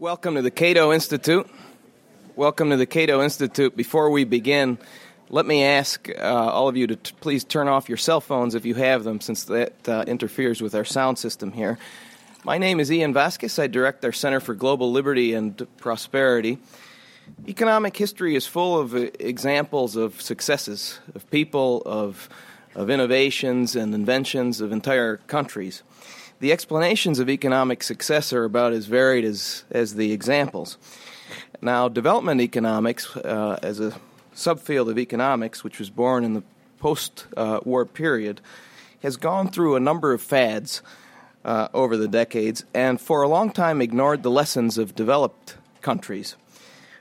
Welcome to the Cato Institute. Welcome to the Cato Institute. Before we begin, let me ask uh, all of you to t- please turn off your cell phones if you have them, since that uh, interferes with our sound system here. My name is Ian Vasquez. I direct our Center for Global Liberty and Prosperity. Economic history is full of uh, examples of successes, of people, of, of innovations and inventions of entire countries. The explanations of economic success are about as varied as, as the examples. Now, development economics, uh, as a subfield of economics, which was born in the post war period, has gone through a number of fads uh, over the decades and for a long time ignored the lessons of developed countries.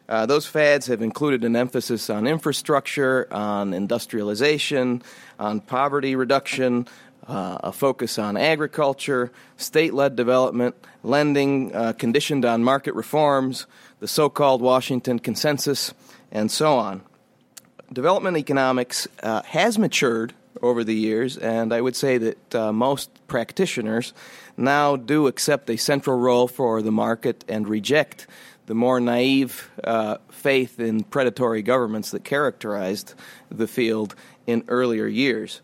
Uh, those fads have included an emphasis on infrastructure, on industrialization, on poverty reduction, uh, a focus on agriculture, state led development, lending uh, conditioned on market reforms, the so called Washington Consensus, and so on. Development economics uh, has matured over the years, and I would say that uh, most practitioners now do accept a central role for the market and reject the more naive uh, faith in predatory governments that characterized the field in earlier years.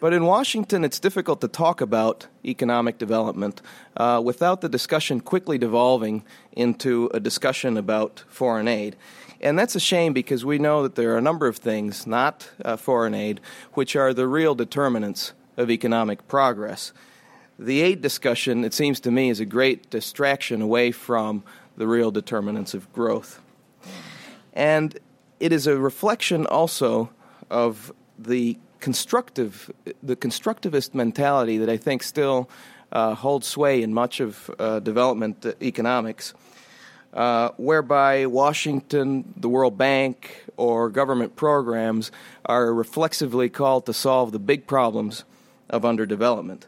But in Washington, it's difficult to talk about economic development uh, without the discussion quickly devolving into a discussion about foreign aid. And that's a shame because we know that there are a number of things, not uh, foreign aid, which are the real determinants of economic progress. The aid discussion, it seems to me, is a great distraction away from the real determinants of growth. And it is a reflection also of the constructive, the constructivist mentality that I think still uh, holds sway in much of uh, development economics, uh, whereby Washington, the World Bank, or government programs are reflexively called to solve the big problems of underdevelopment.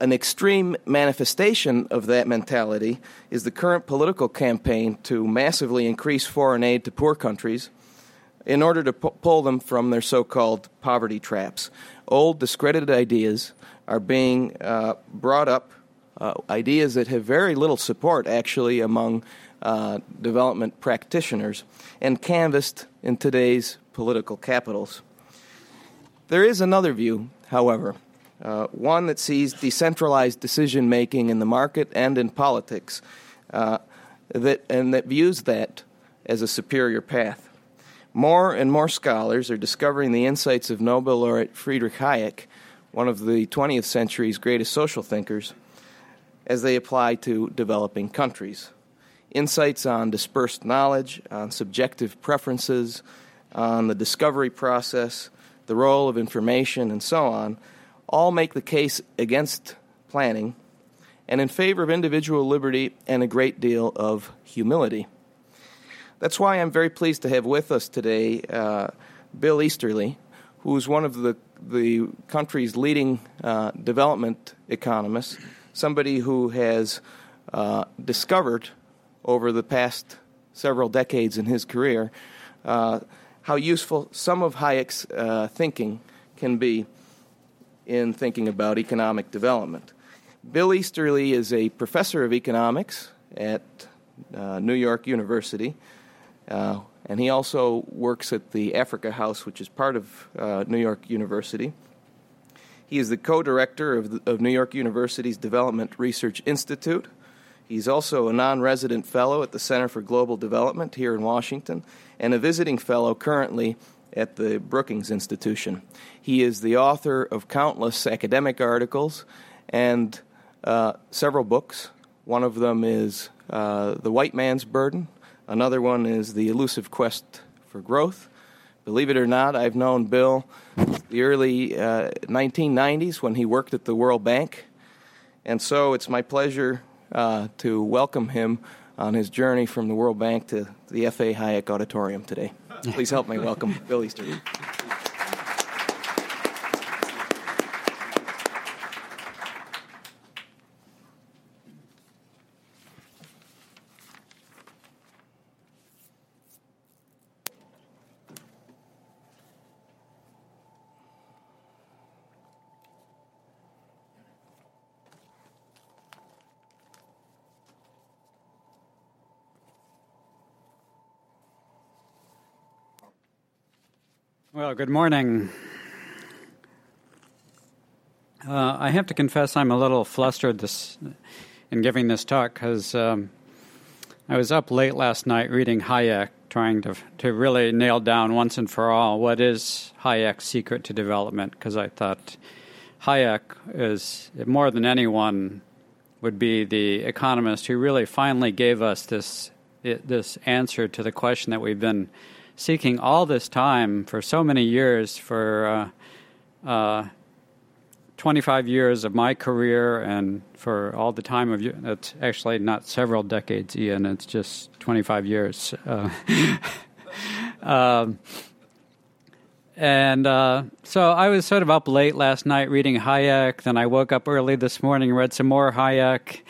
An extreme manifestation of that mentality is the current political campaign to massively increase foreign aid to poor countries in order to pu- pull them from their so called poverty traps. Old, discredited ideas are being uh, brought up, uh, ideas that have very little support actually among uh, development practitioners, and canvassed in today's political capitals. There is another view, however, uh, one that sees decentralized decision making in the market and in politics, uh, that, and that views that as a superior path. More and more scholars are discovering the insights of Nobel laureate Friedrich Hayek, one of the 20th century's greatest social thinkers, as they apply to developing countries. Insights on dispersed knowledge, on subjective preferences, on the discovery process, the role of information, and so on, all make the case against planning and in favor of individual liberty and a great deal of humility. That's why I'm very pleased to have with us today uh, Bill Easterly, who's one of the, the country's leading uh, development economists, somebody who has uh, discovered over the past several decades in his career uh, how useful some of Hayek's uh, thinking can be in thinking about economic development. Bill Easterly is a professor of economics at uh, New York University. Uh, and he also works at the Africa House, which is part of uh, New York University. He is the co director of, of New York University's Development Research Institute. He's also a non resident fellow at the Center for Global Development here in Washington and a visiting fellow currently at the Brookings Institution. He is the author of countless academic articles and uh, several books. One of them is uh, The White Man's Burden, Another one is the elusive quest for growth. Believe it or not, I've known Bill the early uh, 1990s when he worked at the World Bank. And so it's my pleasure uh, to welcome him on his journey from the World Bank to the F.A. Hayek Auditorium today. Please help me welcome Bill Easterly. Well, good morning. Uh, I have to confess I'm a little flustered this, in giving this talk because um, I was up late last night reading Hayek, trying to, to really nail down once and for all what is Hayek's secret to development because I thought Hayek is, more than anyone, would be the economist who really finally gave us this, this answer to the question that we've been seeking all this time for so many years for uh, uh, 25 years of my career and for all the time of you. It's actually not several decades, Ian. It's just 25 years. Uh, um, and uh, so I was sort of up late last night reading Hayek. Then I woke up early this morning, read some more Hayek.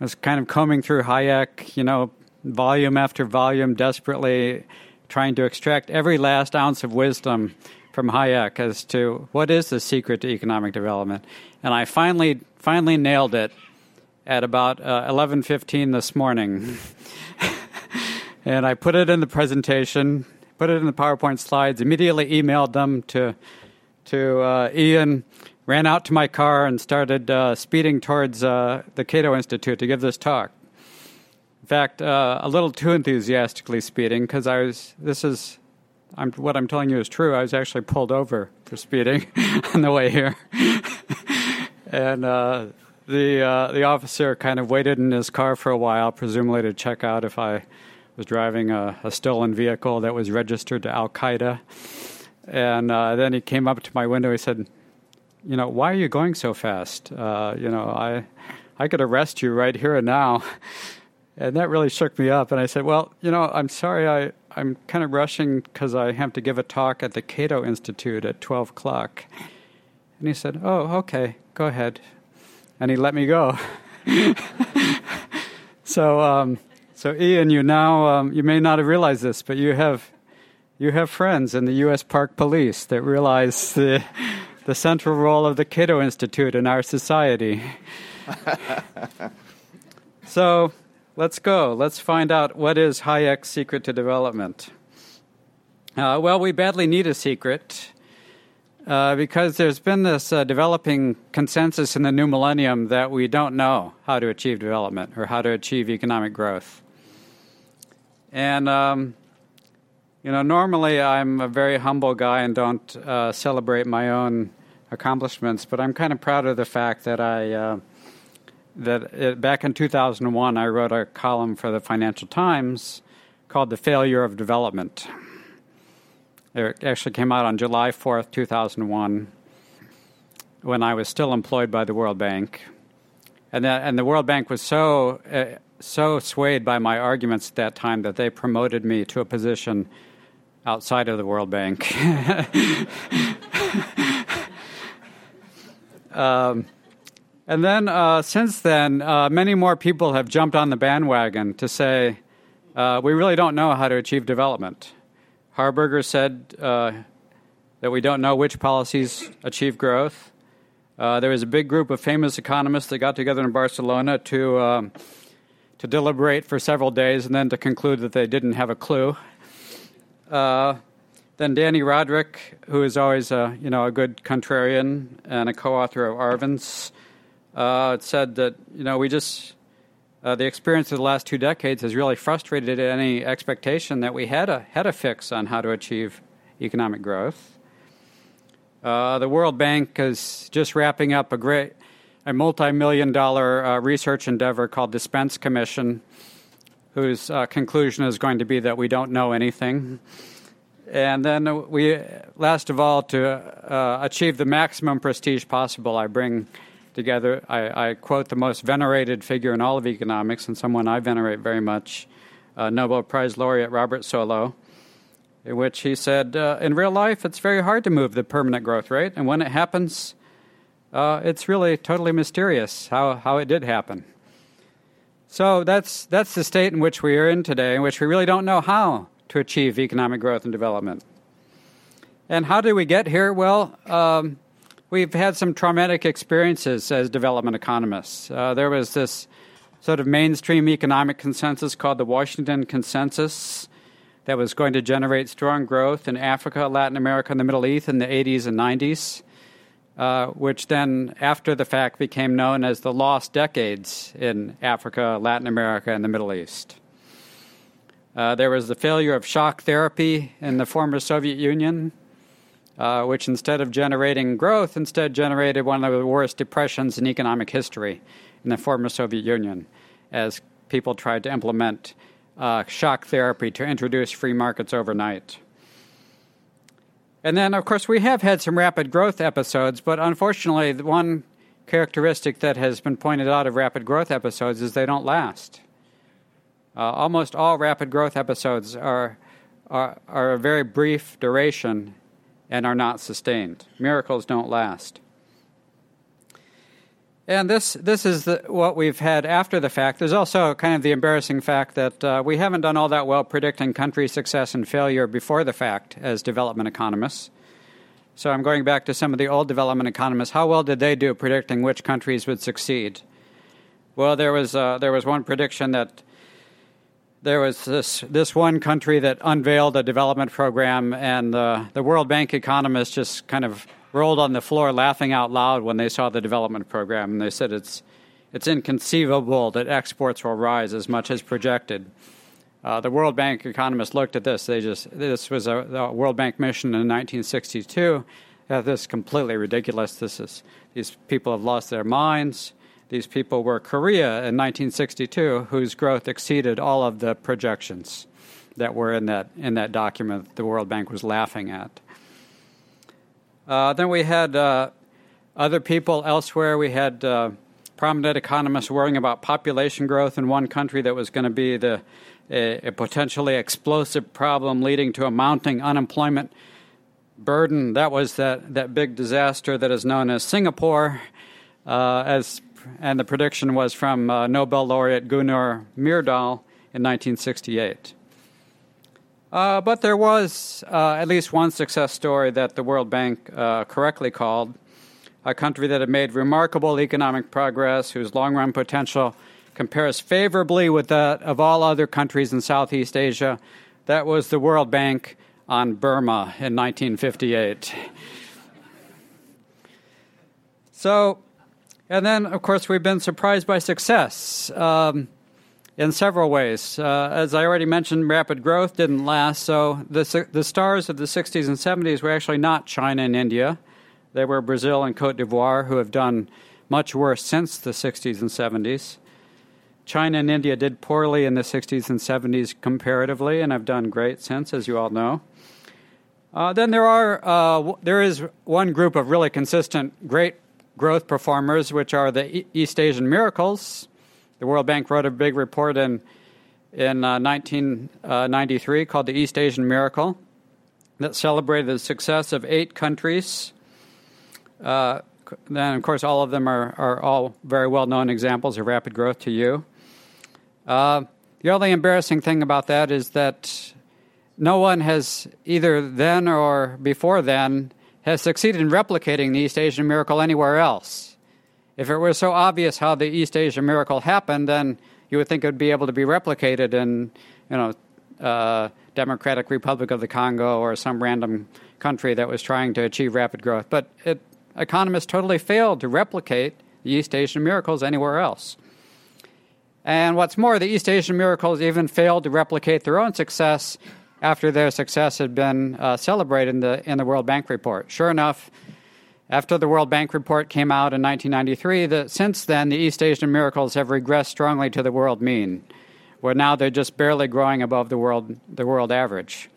I was kind of combing through Hayek, you know, volume after volume, desperately trying to extract every last ounce of wisdom from Hayek as to what is the secret to economic development. And I finally finally nailed it at about uh, 11:15 this morning. and I put it in the presentation, put it in the PowerPoint slides, immediately emailed them to to uh, Ian, ran out to my car and started uh, speeding towards uh, the Cato Institute to give this talk. In fact, uh, a little too enthusiastically speeding because I was. This is I'm, what I'm telling you is true. I was actually pulled over for speeding on the way here, and uh, the uh, the officer kind of waited in his car for a while, presumably to check out if I was driving a, a stolen vehicle that was registered to Al Qaeda. And uh, then he came up to my window. He said, "You know, why are you going so fast? Uh, you know, I I could arrest you right here and now." And that really shook me up. And I said, Well, you know, I'm sorry I, I'm kind of rushing because I have to give a talk at the Cato Institute at 12 o'clock. And he said, Oh, okay, go ahead. And he let me go. so, um, so Ian, you now, um, you may not have realized this, but you have, you have friends in the U.S. Park Police that realize the, the central role of the Cato Institute in our society. so, Let's go. Let's find out what is Hayek's secret to development. Uh, well, we badly need a secret uh, because there's been this uh, developing consensus in the new millennium that we don't know how to achieve development or how to achieve economic growth. And, um, you know, normally I'm a very humble guy and don't uh, celebrate my own accomplishments, but I'm kind of proud of the fact that I uh, that it, back in 2001, I wrote a column for the Financial Times called The Failure of Development. It actually came out on July 4th, 2001, when I was still employed by the World Bank. And, that, and the World Bank was so, uh, so swayed by my arguments at that time that they promoted me to a position outside of the World Bank. um, and then uh, since then, uh, many more people have jumped on the bandwagon to say, uh, we really don't know how to achieve development. Harberger said uh, that we don't know which policies achieve growth. Uh, there was a big group of famous economists that got together in Barcelona to, um, to deliberate for several days and then to conclude that they didn't have a clue. Uh, then Dani Rodrik, who is always a, you know, a good contrarian and a co author of Arven's uh, it said that you know we just uh, the experience of the last two decades has really frustrated any expectation that we had a had a fix on how to achieve economic growth. Uh, the World Bank is just wrapping up a great a multi-million dollar uh, research endeavor called the Spence Commission, whose uh, conclusion is going to be that we don't know anything. And then we, last of all, to uh, achieve the maximum prestige possible, I bring together. I, I, quote the most venerated figure in all of economics and someone I venerate very much, uh, Nobel Prize laureate Robert Solow, in which he said, uh, In real life, it's very hard to move the permanent growth rate, and when it happens, uh, it's really totally mysterious how, how it did happen. So that's, that's the state in which we are in today, in which we really don't know how to achieve economic growth and development. And how did we get here? Well, um, we've had some traumatic experiences as development economists. Uh, there was this sort of mainstream economic consensus called the Washington Consensus that was going to generate strong growth in Africa, Latin America, and the Middle East in the 80s and 90s, uh, which then, after the fact, became known as the lost decades in Africa, Latin America, and the Middle East. Uh, there was the failure of shock therapy in the former Soviet Union, uh, which instead of generating growth, instead generated one of the worst depressions in economic history in the former Soviet Union, as people tried to implement uh, shock therapy to introduce free markets overnight. And then, of course, we have had some rapid growth episodes, but unfortunately, the one characteristic that has been pointed out of rapid growth episodes is they don't last. Uh, almost all rapid growth episodes are, are, are a very brief duration and are not sustained. Miracles don't last. And this this is the, what we've had after the fact. There's also kind of the embarrassing fact that uh, we haven't done all that well predicting country success and failure before the fact as development economists. So I'm going back to some of the old development economists. How well did they do predicting which countries would succeed? Well, there was uh, there was one prediction that there was this this one country that unveiled a development program, and uh, the World Bank economists just kind of rolled on the floor laughing out loud when they saw the development program, and they said it's it's inconceivable that exports will rise as much as projected. Uh, the World Bank economists looked at this. They just this was a, a World Bank mission in 1962. Uh, this is completely ridiculous. This is these people have lost their minds. These people were Korea in 1962, whose growth exceeded all of the projections that were in that in that document the World Bank was laughing at. Uh, then we had uh, other people elsewhere. We had uh, prominent economists worrying about population growth in one country that was going to be the a, a, potentially explosive problem leading to a mounting unemployment burden. That was that, that big disaster that is known as Singapore, uh, as and the prediction was from uh, Nobel laureate Gunnar Myrdal in 1968. Uh, but there was uh, at least one success story that the World Bank uh, correctly called a country that had made remarkable economic progress, whose long run potential compares favorably with that of all other countries in Southeast Asia. That was the World Bank on Burma in 1958. So, and then, of course, we've been surprised by success um, in several ways. Uh, as I already mentioned, rapid growth didn't last. So the, the stars of the 60s and 70s were actually not China and India. They were Brazil and Cote d'Ivoire, who have done much worse since the 60s and 70s. China and India did poorly in the 60s and 70s comparatively, and have done great since, as you all know. Uh, then there are uh, there is one group of really consistent, great growth performers, which are the East Asian miracles. The World Bank wrote a big report in, in uh, 1993 called the East Asian Miracle that celebrated the success of eight countries. Uh, then, of course, all of them are, are all very well known examples of rapid growth to you. Uh, the only embarrassing thing about that is that no one has either then or before then has succeeded in replicating the East Asian miracle anywhere else. If it were so obvious how the East Asian miracle happened, then you would think it would be able to be replicated in, you know, uh, Democratic Republic of the Congo or some random country that was trying to achieve rapid growth. But it, economists totally failed to replicate the East Asian miracles anywhere else. And what's more, the East Asian miracles even failed to replicate their own success after their success had been uh, celebrated in the, in the World Bank report. Sure enough, after the World Bank report came out in 1993, the, since then the East Asian miracles have regressed strongly to the world mean, where now they're just barely growing above the world, the world average.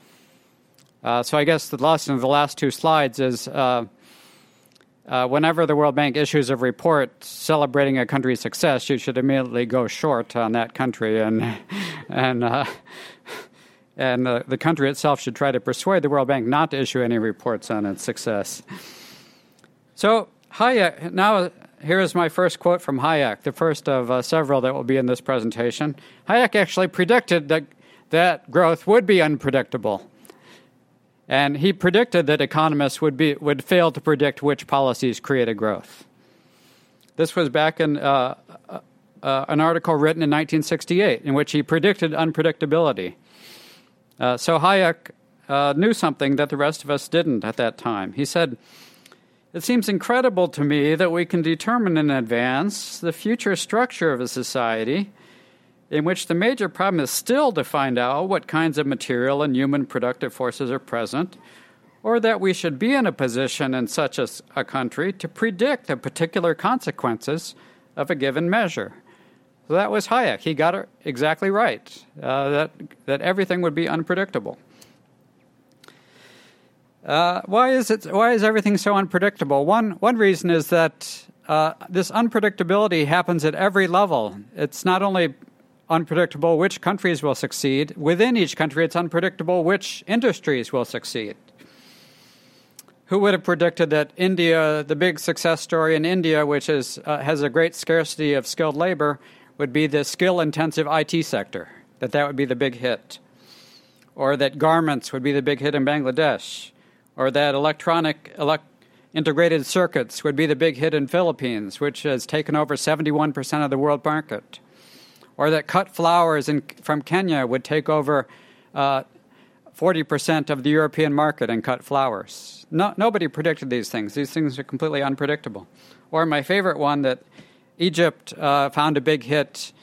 Uh, so I guess the lesson of the last two slides is uh, uh, whenever the World Bank issues a report celebrating a country's success, you should immediately go short on that country and and uh, and uh, the country itself should try to persuade the World Bank not to issue any reports on its success. So, Hayek, now here is my first quote from Hayek, the first of uh, several that will be in this presentation. Hayek actually predicted that, that growth would be unpredictable. And he predicted that economists would, be, would fail to predict which policies created growth. This was back in uh, uh, an article written in 1968 in which he predicted unpredictability. Uh, so Hayek uh, knew something that the rest of us didn't at that time. He said, It seems incredible to me that we can determine in advance the future structure of a society in which the major problem is still to find out what kinds of material and human productive forces are present, or that we should be in a position in such a, a country to predict the particular consequences of a given measure. So that was Hayek. He got it exactly right uh, that, that everything would be unpredictable. Uh, why is it? Why is everything so unpredictable? One one reason is that uh, this unpredictability happens at every level. It's not only unpredictable which countries will succeed. Within each country, it's unpredictable which industries will succeed. Who would have predicted that India, the big success story in India, which is, uh, has a great scarcity of skilled labor, would be the skill intensive IT sector, that that would be the big hit? Or that garments would be the big hit in Bangladesh? Or that electronic elect- integrated circuits would be the big hit in Philippines, which has taken over 71% of the world market? or that cut flowers in, from Kenya would take over uh, 40% of the European market in cut flowers. No, nobody predicted these things. These things are completely unpredictable. Or my favorite one that Egypt uh, found a big hit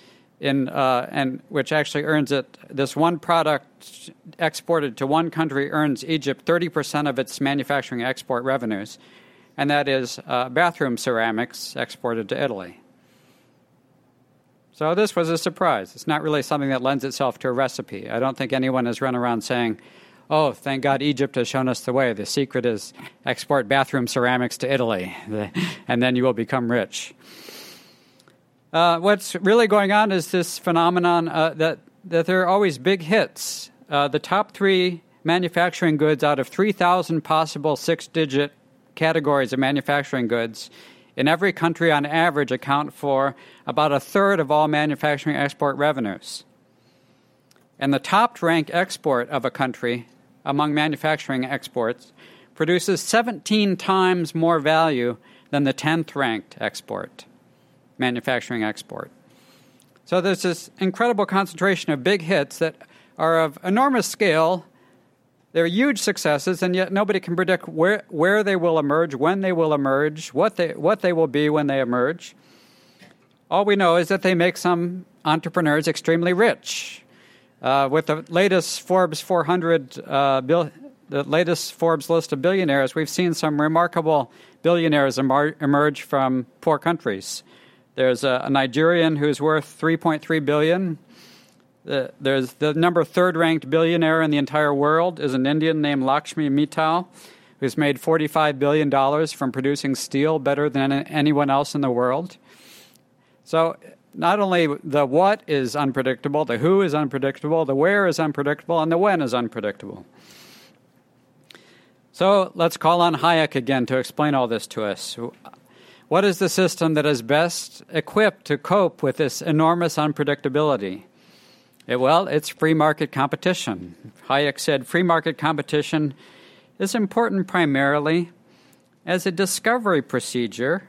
in, uh, and which actually earns it. This one product exported to one country earns Egypt 30% of its manufacturing export revenues, and that is uh, bathroom ceramics exported to Italy. So this was a surprise. It's not really something that lends itself to a recipe. I don't think anyone has run around saying, oh, thank God Egypt has shown us the way. The secret is export bathroom ceramics to Italy, and then you will become rich. Uh, what's really going on is this phenomenon uh, that, that there are always big hits. Uh, the top three manufacturing goods out of 3,000 possible six digit categories of manufacturing goods in every country on average account for about a third of all manufacturing export revenues. And the top ranked export of a country among manufacturing exports produces 17 times more value than the 10th ranked export, manufacturing export. So there's this incredible concentration of big hits that are of enormous scale they're huge successes, and yet nobody can predict where, where they will emerge, when they will emerge, what they, what they will be when they emerge. All we know is that they make some entrepreneurs extremely rich. Uh, with the latest Forbes 400, uh, bill, the latest Forbes list of billionaires, we've seen some remarkable billionaires emer- emerge from poor countries. There's a, a Nigerian who's worth 3.3 billion. The, there's the number third ranked billionaire in the entire world is an Indian named Lakshmi Mittal, who's made $45 billion from producing steel better than anyone else in the world. So, not only the what is unpredictable, the who is unpredictable, the where is unpredictable, and the when is unpredictable. So, let's call on Hayek again to explain all this to us. What is the system that is best equipped to cope with this enormous unpredictability? It, well, it's free market competition. Hayek said free market competition is important primarily as a discovery procedure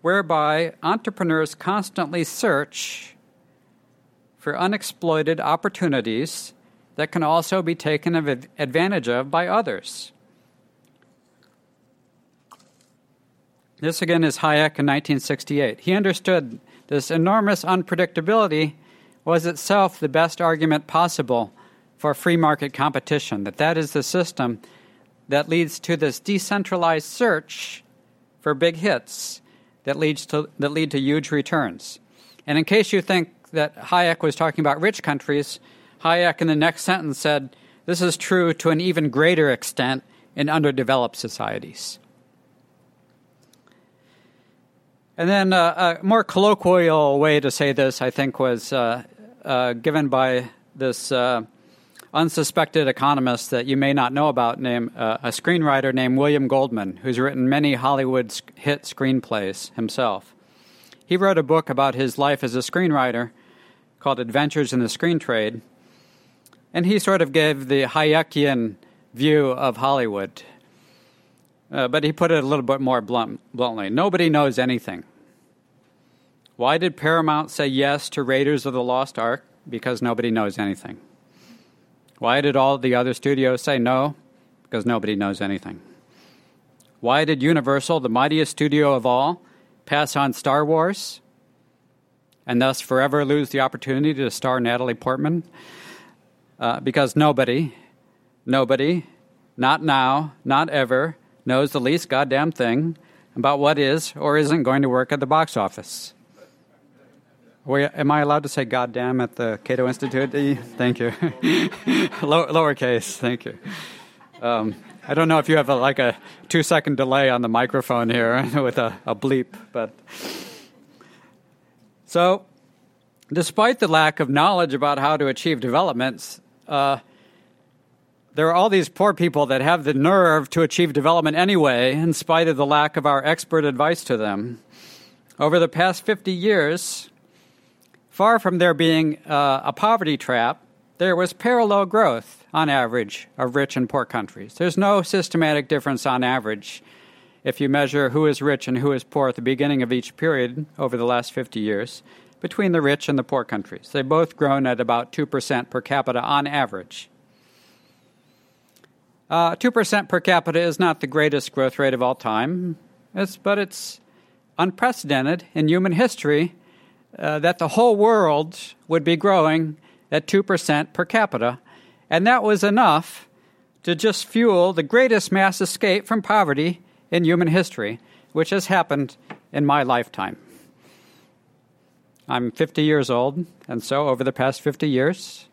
whereby entrepreneurs constantly search for unexploited opportunities that can also be taken advantage of by others. This again is Hayek in 1968. He understood this enormous unpredictability was itself the best argument possible for free market competition, that that is the system that leads to this decentralized search for big hits that leads to that lead to huge returns. And in case you think that Hayek was talking about rich countries, Hayek in the next sentence said, this is true to an even greater extent in underdeveloped societies. And then uh, a more colloquial way to say this, I think, was uh, uh, given by this uh, unsuspected economist that you may not know about, named uh, a screenwriter named William Goldman, who's written many Hollywood hit screenplays himself. He wrote a book about his life as a screenwriter called Adventures in the Screen Trade, and he sort of gave the Hayekian view of Hollywood. Uh, but he put it a little bit more blunt, bluntly. Nobody knows anything. Why did Paramount say yes to Raiders of the Lost Ark? Because nobody knows anything. Why did all the other studios say no? Because nobody knows anything. Why did Universal, the mightiest studio of all, pass on Star Wars and thus forever lose the opportunity to star Natalie Portman? Uh, because nobody, nobody, not now, not ever, knows the least goddamn thing about what is or isn't going to work at the box office. We, am I allowed to say goddamn at the Cato Institute? Thank you. Low, lowercase, thank you. Um, I don't know if you have a, like a two second delay on the microphone here with a, a bleep, but. So, despite the lack of knowledge about how to achieve developments, uh, there are all these poor people that have the nerve to achieve development anyway, in spite of the lack of our expert advice to them. Over the past 50 years, far from there being uh, a poverty trap, there was parallel growth on average of rich and poor countries. There's no systematic difference on average if you measure who is rich and who is poor at the beginning of each period over the last 50 years between the rich and the poor countries. They've both grown at about 2% per capita on average. Uh, 2% per capita is not the greatest growth rate of all time, it's, but it's unprecedented in human history uh, that the whole world would be growing at 2% per capita. And that was enough to just fuel the greatest mass escape from poverty in human history, which has happened in my lifetime. I'm 50 years old, and so over the past 50 years,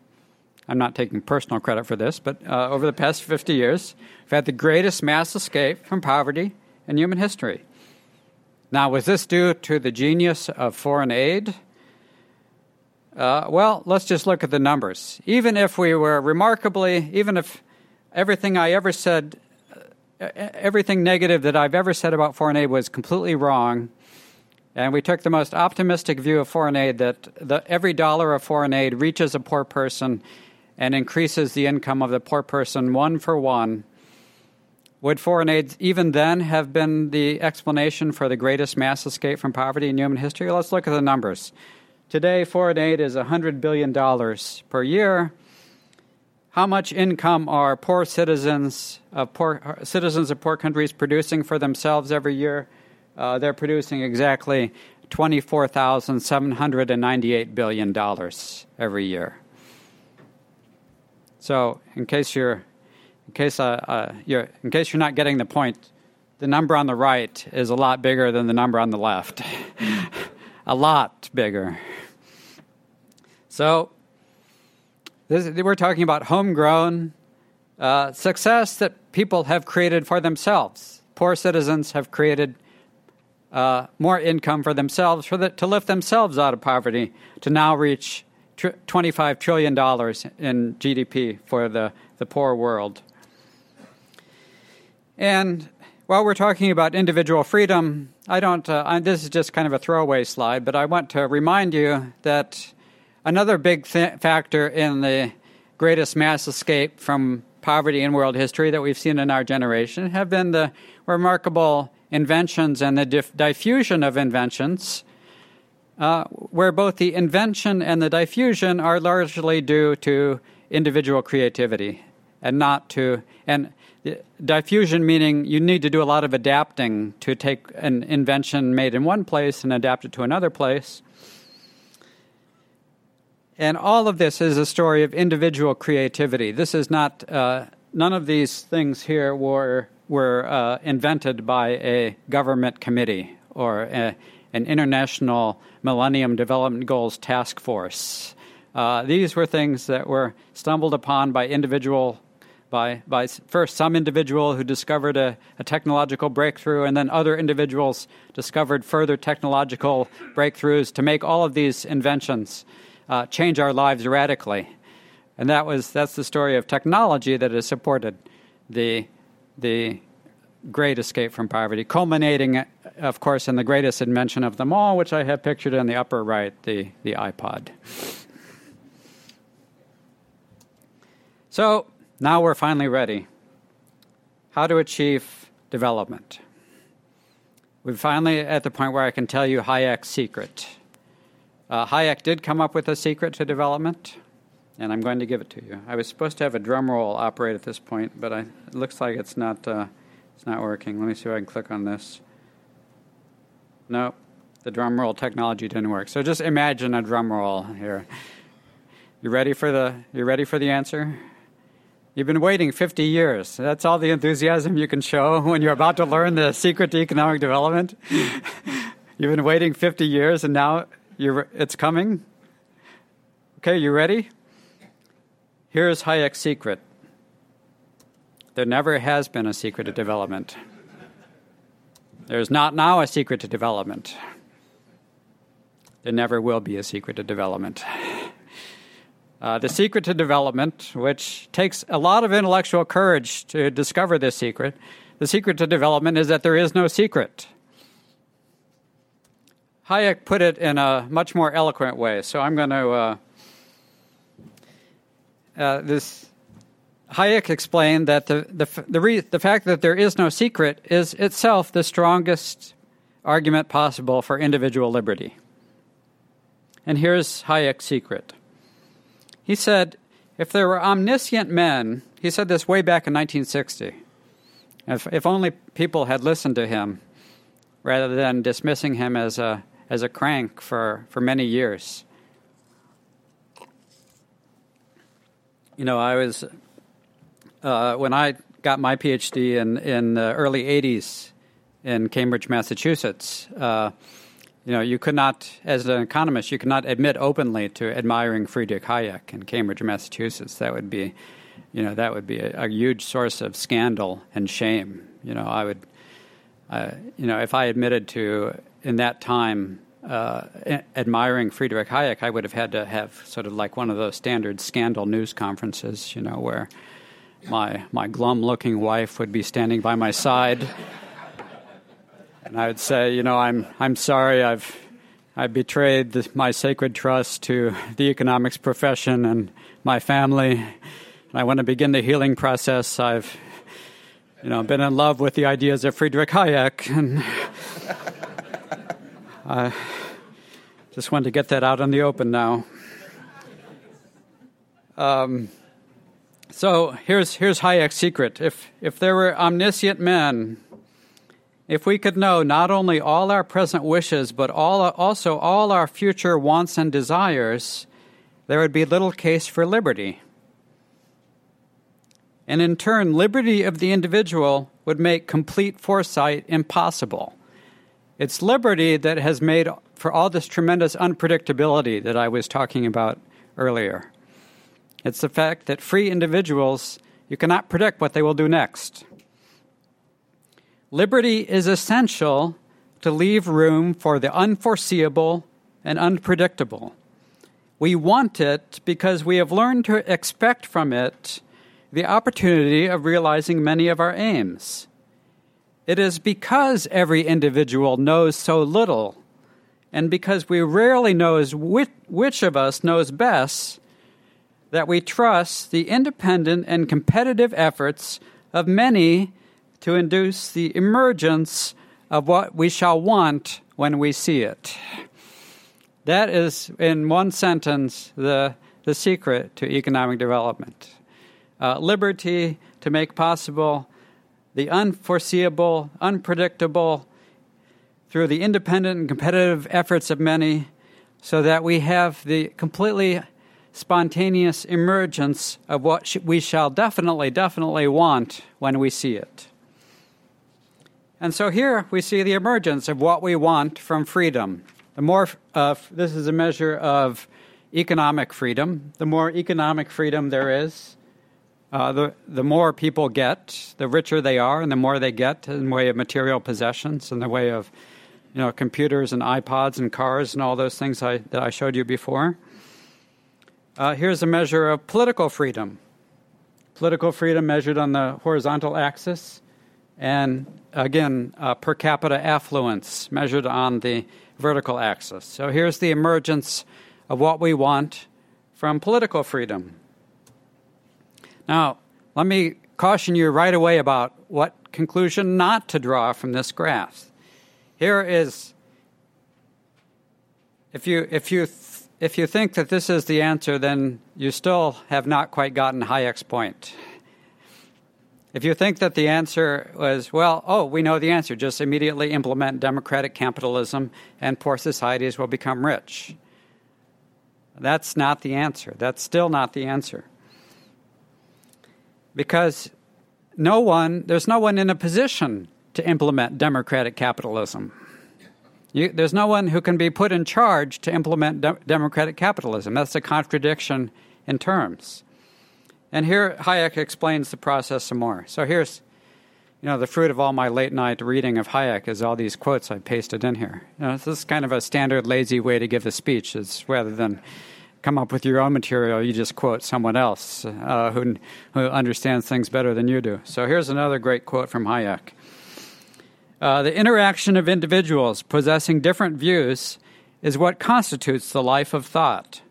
I'm not taking personal credit for this, but uh, over the past 50 years, we've had the greatest mass escape from poverty in human history. Now, was this due to the genius of foreign aid? Uh, well, let's just look at the numbers. Even if we were remarkably, even if everything I ever said, uh, everything negative that I've ever said about foreign aid was completely wrong, and we took the most optimistic view of foreign aid that the, every dollar of foreign aid reaches a poor person and increases the income of the poor person one for one, would foreign aid even then have been the explanation for the greatest mass escape from poverty in human history? Let's look at the numbers. Today, foreign aid is $100 billion per year. How much income are poor citizens of poor citizens of poor countries producing for themselves every year? Uh, they're producing exactly $24,798 billion every year. So, in case you're in case, uh, uh, you're, in case you're not getting the point, the number on the right is a lot bigger than the number on the left. a lot bigger. So, this, we're talking about homegrown uh, success that people have created for themselves. Poor citizens have created uh, more income for themselves for the, to lift themselves out of poverty to now reach tr- $25 trillion in GDP for the, the poor world. And while we're talking about individual freedom, I don't, uh, I, this is just kind of a throwaway slide, but I want to remind you that another big th- factor in the greatest mass escape from poverty in world history that we've seen in our generation have been the remarkable inventions and the dif- diffusion of inventions, uh, where both the invention and the diffusion are largely due to individual creativity and not to, and diffusion meaning you need to do a lot of adapting to take an invention made in one place and adapt it to another place. And all of this is a story of individual creativity. This is not, uh, none of these things here were, were uh, invented by a government committee or a, an international Millennium Development Goals task force. Uh, these were things that were stumbled upon by individual by, by first some individual who discovered a, a, technological breakthrough, and then other individuals discovered further technological breakthroughs to make all of these inventions uh, change our lives radically. And that was that's the story of technology that has supported the the great escape from poverty, culminating, of course, in the greatest invention of them all, which I have pictured in the upper right, the, the iPod. So now we're finally ready. How to achieve development. We're finally at the point where I can tell you Hayek's secret. Uh, Hayek did come up with a secret to development. and I'm going to give it to you. I was supposed to have a drum roll operate at this point, but I, it looks like it's not. Uh, it's not working. Let me see if I can click on this. No, the drum roll technology didn't work. So just imagine a drum roll here. You ready for the? You ready for the answer? You've been waiting 50 years. That's all the enthusiasm you can show when you're about to learn the secret to economic development. You've been waiting 50 years, and now you're, it's coming. Okay, you ready? Here's Hayek's secret there never has been a secret to development. There's not now a secret to development. There never will be a secret to development. Uh, the secret to development, which takes a lot of intellectual courage to discover this secret, the secret to development is that there is no secret. Hayek put it in a much more eloquent way, so I'm going to. Uh, uh, this Hayek explained that the, the, the, re, the fact that there is no secret is itself the strongest argument possible for individual liberty. And here's Hayek's secret. He said, if there were omniscient men, he said this way back in 1960, if, if only people had listened to him rather than dismissing him as a, as a crank for, for many years. You know, I was uh, when I got my PhD in in the early '80s in Cambridge, Massachusetts. Uh, you know, you could not, as an economist, you could not admit openly to admiring Friedrich Hayek in Cambridge, Massachusetts. That would be, you know, that would be a, a huge source of scandal and shame. You know, I would, uh, you know, if I admitted to in that time uh, admiring Friedrich Hayek, I would have had to have sort of like one of those standard scandal news conferences, you know, where my, my glum looking wife would be standing by my side. And I would say, you know, I'm, I'm sorry, I've, I betrayed the, my sacred trust to the economics profession and my family. And I want to begin the healing process. I've, you know, been in love with the ideas of Friedrich Hayek, and I just want to get that out in the open now. Um, so here's, here's Hayek's secret. If, if there were omniscient men, if we could know not only all our present wishes, but all, also all our future wants and desires, there would be little case for liberty. And in turn, liberty of the individual would make complete foresight impossible. It's liberty that has made for all this tremendous unpredictability that I was talking about earlier. It's the fact that free individuals, you cannot predict what they will do next. Liberty is essential to leave room for the unforeseeable and unpredictable. We want it because we have learned to expect from it the opportunity of realizing many of our aims. It is because every individual knows so little, and because we rarely know which, which of us knows best, that we trust the independent and competitive efforts of many to induce the emergence of what we shall want when we see it. That is, in one sentence, the, the secret to economic development. Uh, liberty to make possible the unforeseeable, unpredictable, through the independent and competitive efforts of many, so that we have the completely spontaneous emergence of what we shall definitely, definitely want when we see it. And so here we see the emergence of what we want from freedom. The more, uh, this is a measure of economic freedom. The more economic freedom there is, uh, the, the more people get, the richer they are, and the more they get in the way of material possessions, in the way of you know, computers and iPods and cars and all those things I, that I showed you before. Uh, here's a measure of political freedom. Political freedom measured on the horizontal axis, and again, uh, per capita affluence measured on the vertical axis. So here's the emergence of what we want from political freedom. Now, let me caution you right away about what conclusion not to draw from this graph. Here is, if you, if you if you think that this is the answer, then you still have not quite gotten Hayek's point. If you think that the answer was, well, oh, we know the answer, just immediately implement democratic capitalism and poor societies will become rich. That's not the answer. That's still not the answer. Because no one, there's no one in a position to implement democratic capitalism. You, there's no one who can be put in charge to implement de- democratic capitalism. That's a contradiction in terms. And here Hayek explains the process some more. So here's, you know, the fruit of all my late night reading of Hayek is all these quotes I pasted in here. You know, this is kind of a standard lazy way to give a speech, is rather than come up with your own material, you just quote someone else uh, who, who understands things better than you do. So here's another great quote from Hayek. Uh, the interaction of individuals possessing different views is what constitutes the life of thought.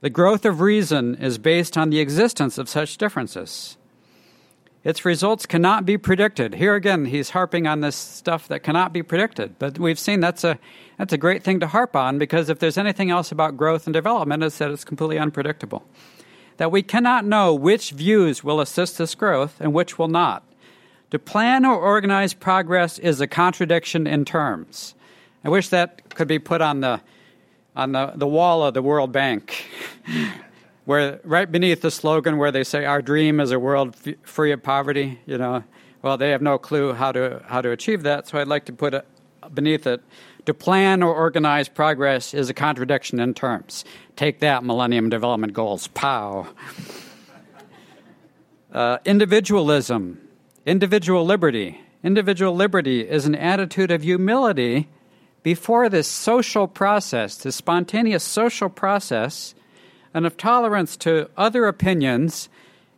The growth of reason is based on the existence of such differences. Its results cannot be predicted. Here again, he's harping on this stuff that cannot be predicted. But we've seen that's a, that's a great thing to harp on because if there's anything else about growth and development, it's that it's completely unpredictable. That we cannot know which views will assist this growth and which will not. To plan or organize progress is a contradiction in terms. I wish that could be put on the on the, the wall of the World Bank, where right beneath the slogan where they say our dream is a world f- free of poverty, you know, well they have no clue how to how to achieve that. So I'd like to put it beneath it. To plan or organize progress is a contradiction in terms. Take that, Millennium Development Goals. Pow. Uh, individualism, individual liberty. Individual liberty is an attitude of humility before this social process, this spontaneous social process, and of tolerance to other opinions,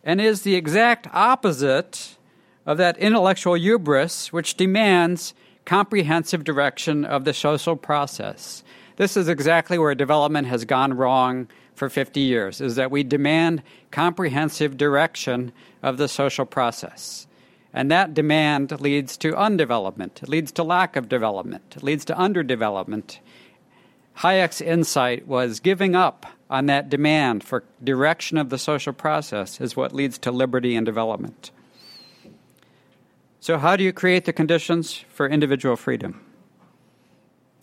and is the exact opposite of that intellectual hubris which demands comprehensive direction of the social process. This is exactly where development has gone wrong for 50 years, is that we demand comprehensive direction of the social process. And that demand leads to undevelopment, it leads to lack of development, it leads to underdevelopment. Hayek's insight was giving up on that demand for direction of the social process is what leads to liberty and development. So, how do you create the conditions for individual freedom?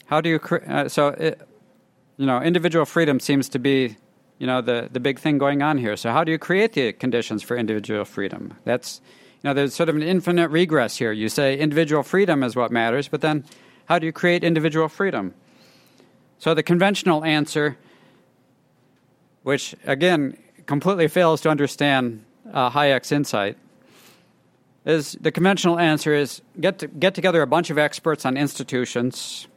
How do you cre- uh, so it, you know individual freedom seems to be you know the the big thing going on here. So, how do you create the conditions for individual freedom? That's now, there's sort of an infinite regress here. You say individual freedom is what matters, but then how do you create individual freedom? So, the conventional answer, which again completely fails to understand uh, Hayek's insight, is the conventional answer is get, to, get together a bunch of experts on institutions,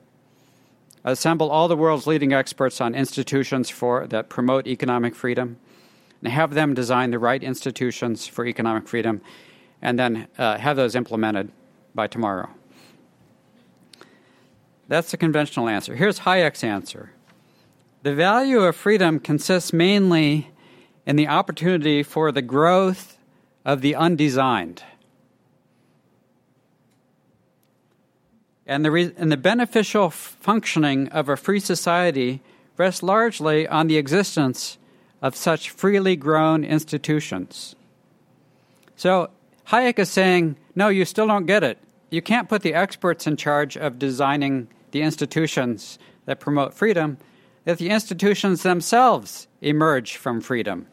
assemble all the world's leading experts on institutions for, that promote economic freedom, and have them design the right institutions for economic freedom and then uh, have those implemented by tomorrow. That's the conventional answer. Here's Hayek's answer The value of freedom consists mainly in the opportunity for the growth of the undesigned. And the, re- and the beneficial functioning of a free society rests largely on the existence of such freely grown institutions. So, Hayek is saying, no, you still don't get it. You can't put the experts in charge of designing the institutions that promote freedom if the institutions themselves emerge from freedom.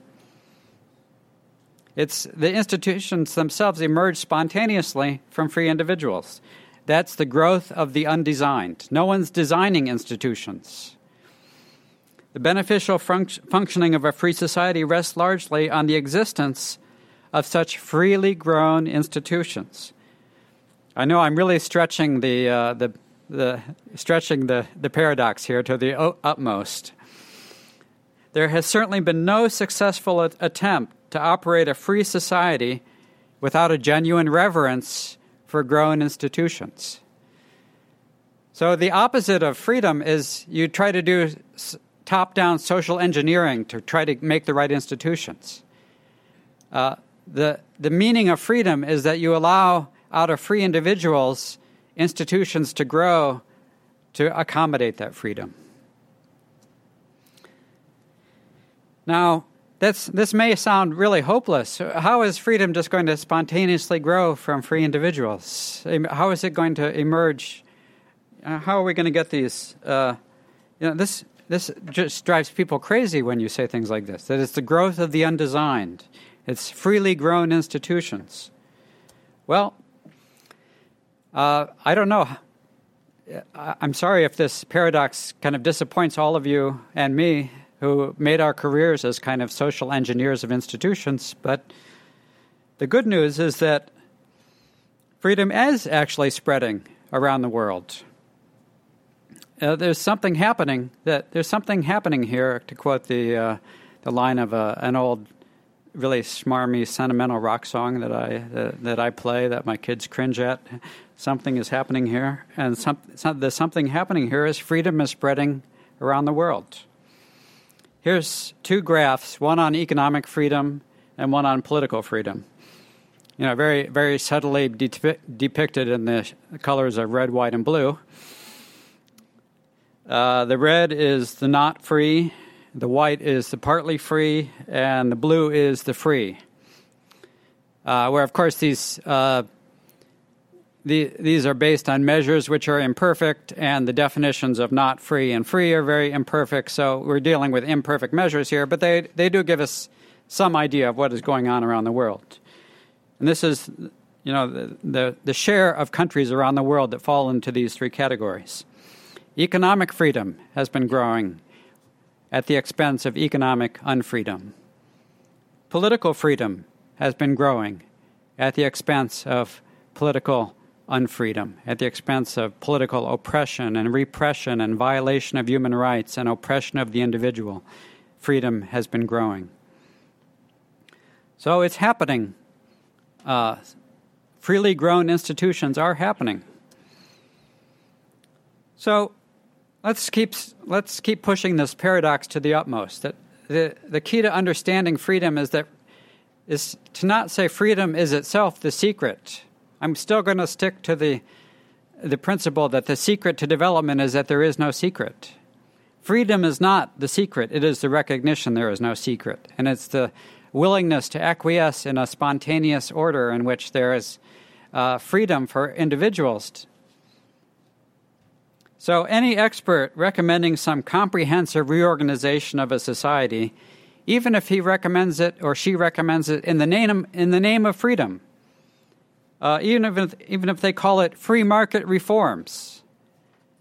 It's the institutions themselves emerge spontaneously from free individuals. That's the growth of the undesigned. No one's designing institutions. The beneficial func- functioning of a free society rests largely on the existence of such freely grown institutions. I know I'm really stretching the, uh, the, the, stretching the, the paradox here to the utmost. There has certainly been no successful attempt to operate a free society without a genuine reverence for grown institutions. So, the opposite of freedom is you try to do top down social engineering to try to make the right institutions. Uh, the, the meaning of freedom is that you allow out of free individuals institutions to grow to accommodate that freedom. Now, that's, this may sound really hopeless. How is freedom just going to spontaneously grow from free individuals? How is it going to emerge? Uh, how are we going to get these? Uh, you know, this, this just drives people crazy when you say things like this that it's the growth of the undesigned, it's freely grown institutions. Well, uh, I don't know. I'm sorry if this paradox kind of disappoints all of you and me who made our careers as kind of social engineers of institutions, but the good news is that freedom is actually spreading around the world. Uh, there's something happening that there's something happening here to quote the uh, the line of a, an old really smarmy sentimental rock song that I uh, that I play that my kids cringe at. Something is happening here, and some, some, the something happening here is freedom is spreading around the world. Here's two graphs: one on economic freedom and one on political freedom. You know, very very subtly de- depicted in the colors of red, white, and blue. Uh, the red is the not free, the white is the partly free, and the blue is the free. Uh, where, of course, these uh, the, these are based on measures which are imperfect, and the definitions of not free and free are very imperfect. So we're dealing with imperfect measures here, but they they do give us some idea of what is going on around the world. And this is, you know, the, the, the share of countries around the world that fall into these three categories. Economic freedom has been growing at the expense of economic unfreedom. Political freedom has been growing at the expense of political unfreedom, at the expense of political oppression and repression and violation of human rights and oppression of the individual. Freedom has been growing. So it's happening. Uh, freely grown institutions are happening. So let's keep let's keep pushing this paradox to the utmost. That the the key to understanding freedom is that is to not say freedom is itself the secret. I'm still going to stick to the the principle that the secret to development is that there is no secret. Freedom is not the secret, it is the recognition there is no secret. And it's the willingness to acquiesce in a spontaneous order in which there is uh, freedom for individuals so, any expert recommending some comprehensive reorganization of a society, even if he recommends it or she recommends it in the name, in the name of freedom, uh, even, if, even if they call it free market reforms,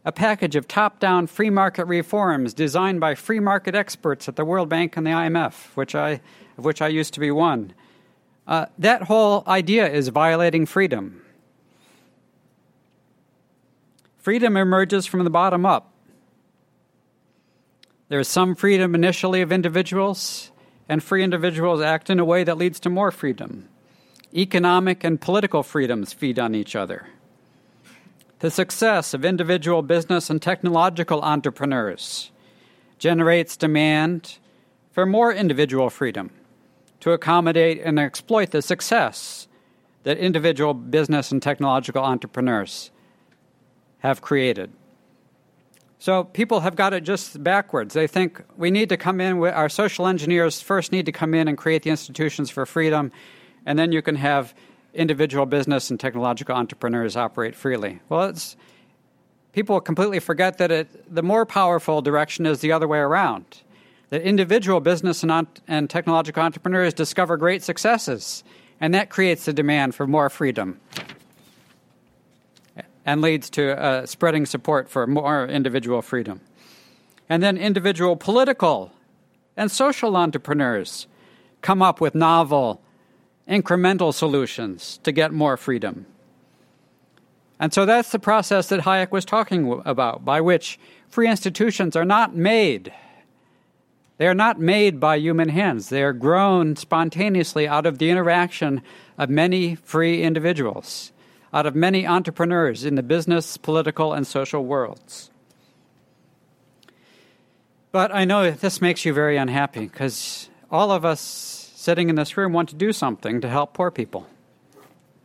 a package of top down free market reforms designed by free market experts at the World Bank and the IMF, which I, of which I used to be one. Uh, that whole idea is violating freedom. Freedom emerges from the bottom up. There is some freedom initially of individuals, and free individuals act in a way that leads to more freedom. Economic and political freedoms feed on each other. The success of individual business and technological entrepreneurs generates demand for more individual freedom to accommodate and exploit the success that individual business and technological entrepreneurs have created. So people have got it just backwards. They think we need to come in, with, our social engineers first need to come in and create the institutions for freedom, and then you can have individual business and technological entrepreneurs operate freely. Well, it's, people completely forget that it, the more powerful direction is the other way around. That individual business and, and technological entrepreneurs discover great successes, and that creates the demand for more freedom and leads to uh, spreading support for more individual freedom. And then individual political and social entrepreneurs come up with novel, incremental solutions to get more freedom. And so that's the process that Hayek was talking about, by which free institutions are not made. They are not made by human hands. They are grown spontaneously out of the interaction of many free individuals out of many entrepreneurs in the business, political, and social worlds. But I know this makes you very unhappy because all of us sitting in this room want to do something to help poor people.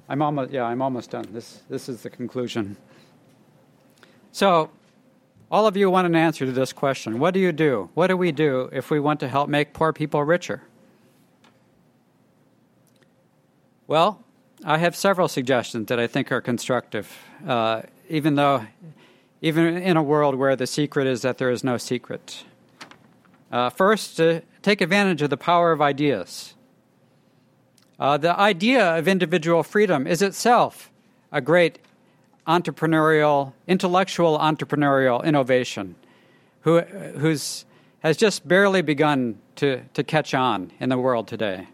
I'm almost yeah, I'm almost done. This this is the conclusion. So, All of you want an answer to this question. What do you do? What do we do if we want to help make poor people richer? Well, I have several suggestions that I think are constructive, uh, even though, even in a world where the secret is that there is no secret. Uh, first, to take advantage of the power of ideas. Uh, the idea of individual freedom is itself a great entrepreneurial, intellectual entrepreneurial innovation who, who's, has just barely begun to, to catch on in the world today.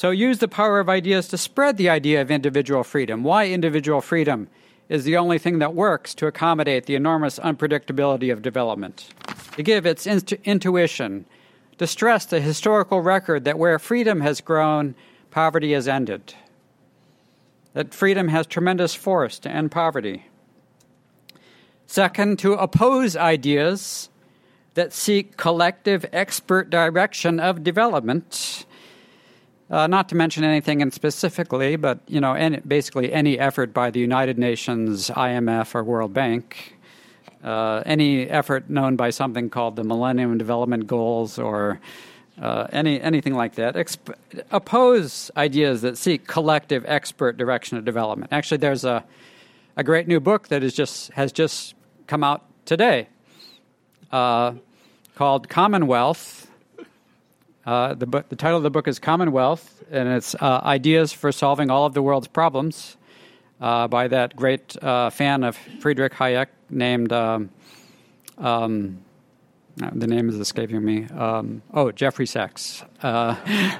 So use the power of ideas to spread the idea of individual freedom. Why individual freedom is the only thing that works to accommodate the enormous unpredictability of development. To give its intuition, to stress the historical record that where freedom has grown, poverty has ended. That freedom has tremendous force to end poverty. Second, to oppose ideas that seek collective expert direction of development uh, not to mention anything and specifically, but you know, any, basically any effort by the United Nations, IMF, or World Bank, uh, any effort known by something called the Millennium Development Goals or uh, any anything like that, exp- oppose ideas that seek collective expert direction of development. Actually, there's a a great new book that is just has just come out today uh, called Commonwealth uh, the, the title of the book is Commonwealth, and it's uh, Ideas for Solving All of the World's Problems uh, by that great uh, fan of Friedrich Hayek named, um, um, the name is escaping me. Um, oh, Jeffrey Sachs. Uh,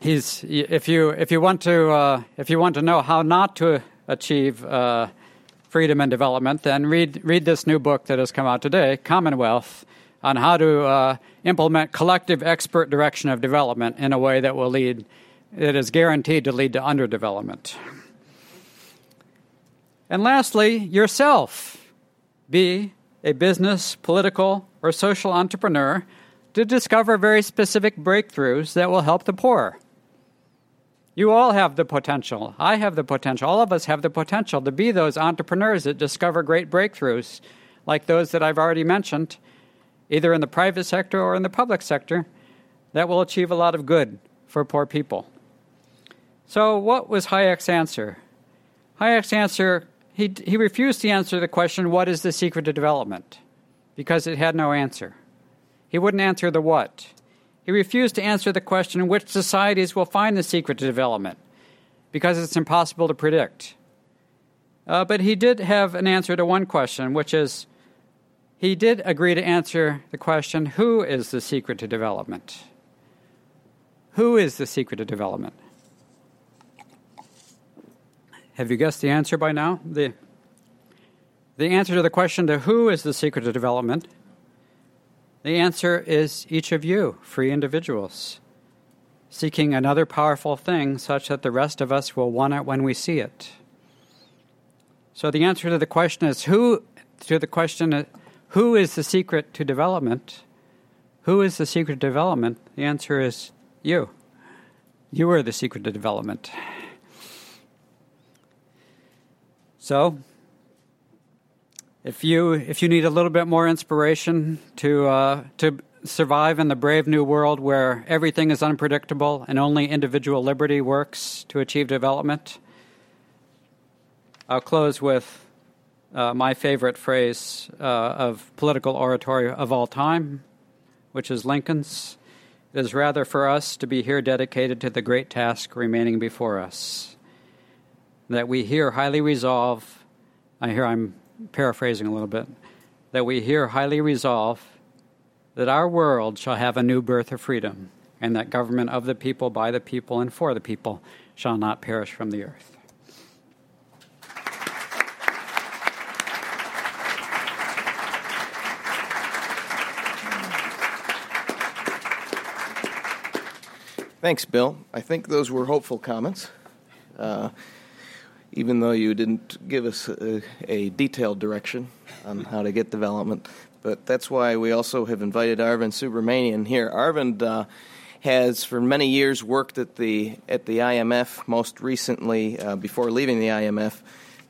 he's, if, you, if, you want to, if you want to know how not to achieve freedom and development, then read, read this new book that has come out today, Commonwealth on how to uh, implement collective expert direction of development in a way that will lead, that is guaranteed to lead to underdevelopment. And lastly, yourself. Be a business, political, or social entrepreneur to discover very specific breakthroughs that will help the poor. You all have the potential. I have the potential. All of us have the potential to be those entrepreneurs that discover great breakthroughs like those that I've already mentioned either in the private sector or in the public sector, that will achieve a lot of good for poor people. So, what was Hayek's answer? Hayek's answer, he, he refused to answer the question, What is the secret to development? because it had no answer. He wouldn't answer the what. He refused to answer the question, Which societies will find the secret to development? because it's impossible to predict. Uh, but he did have an answer to one question, which is he did agree to answer the question who is the secret to development? Who is the secret to development? Have you guessed the answer by now? The, the answer to the question to who is the secret to development, the answer is each of you, free individuals, seeking another powerful thing such that the rest of us will want it when we see it. So the answer to the question is who, to the question, who is the secret to development? Who is the secret to development? The answer is you. You are the secret to development. So, if you if you need a little bit more inspiration to uh, to survive in the brave new world where everything is unpredictable and only individual liberty works to achieve development, I'll close with uh, my favorite phrase uh, of political oratory of all time, which is Lincoln's. It is rather for us to be here dedicated to the great task remaining before us. That we here highly resolve, I hear I'm paraphrasing a little bit, that we here highly resolve that our world shall have a new birth of freedom, and that government of the people, by the people, and for the people shall not perish from the earth. Thanks, Bill. I think those were hopeful comments, uh, even though you didn't give us a, a, detailed direction on how to get development. But that's why we also have invited Arvind Subramanian here. Arvind uh, has, for many years, worked at the at the IMF. Most recently, uh, before leaving the IMF,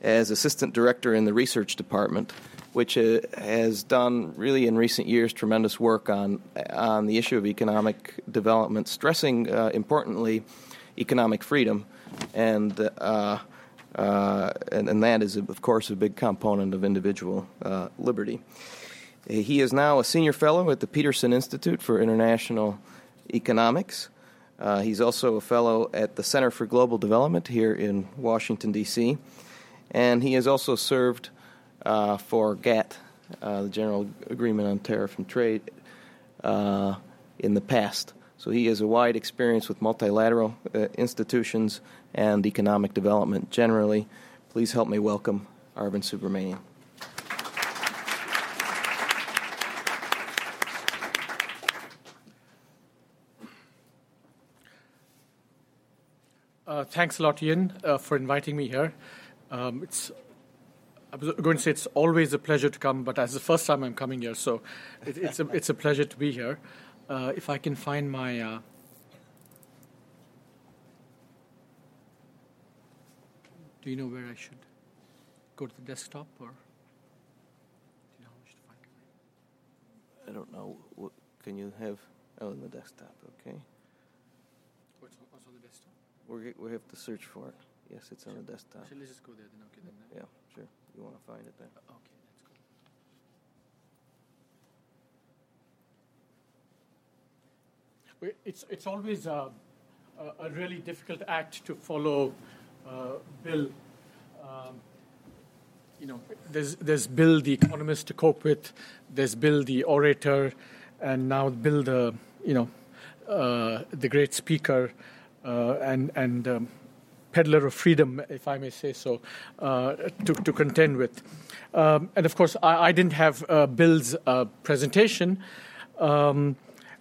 as assistant director in the research department, which uh, has done really in recent years tremendous work on on the issue of economic development, stressing uh, importantly economic freedom, and, uh, uh, and and that is of course a big component of individual uh, liberty. He is now a senior fellow at the Peterson Institute for International Economics. Uh, he's also a fellow at the Center for Global Development here in Washington, D.C., and he has also served uh, for GATT, uh, the General Agreement on Tariff and Trade, uh, in the past. So he has a wide experience with multilateral uh, institutions and economic development generally. Please help me welcome Arvind Subramanian. Uh, thanks a lot, Ian, uh, for inviting me here. Um, it's I was going to say it's always a pleasure to come, but as the first time I'm coming here, so it, it's a it's a pleasure to be here. Uh, if I can find my uh, do you know where I should go to the desktop or do you know how I should find it? I don't know. What, can you have? Oh, in the desktop. Okay. It's on the desktop. we we have to search for it. Yes, it's on the desktop. Actually, let's just go there then. Okay, then. Yeah. You want to find it there? Okay, let's go. It's it's always a, a really difficult act to follow uh, Bill. Um, you know, there's there's Bill the economist to cope with. There's Bill the orator, and now Bill the you know uh, the great speaker, uh, and and um, peddler of freedom, if I may say so, uh, to, to, contend with. Um, and of course, I, I didn't have uh, Bill's uh, presentation. Um,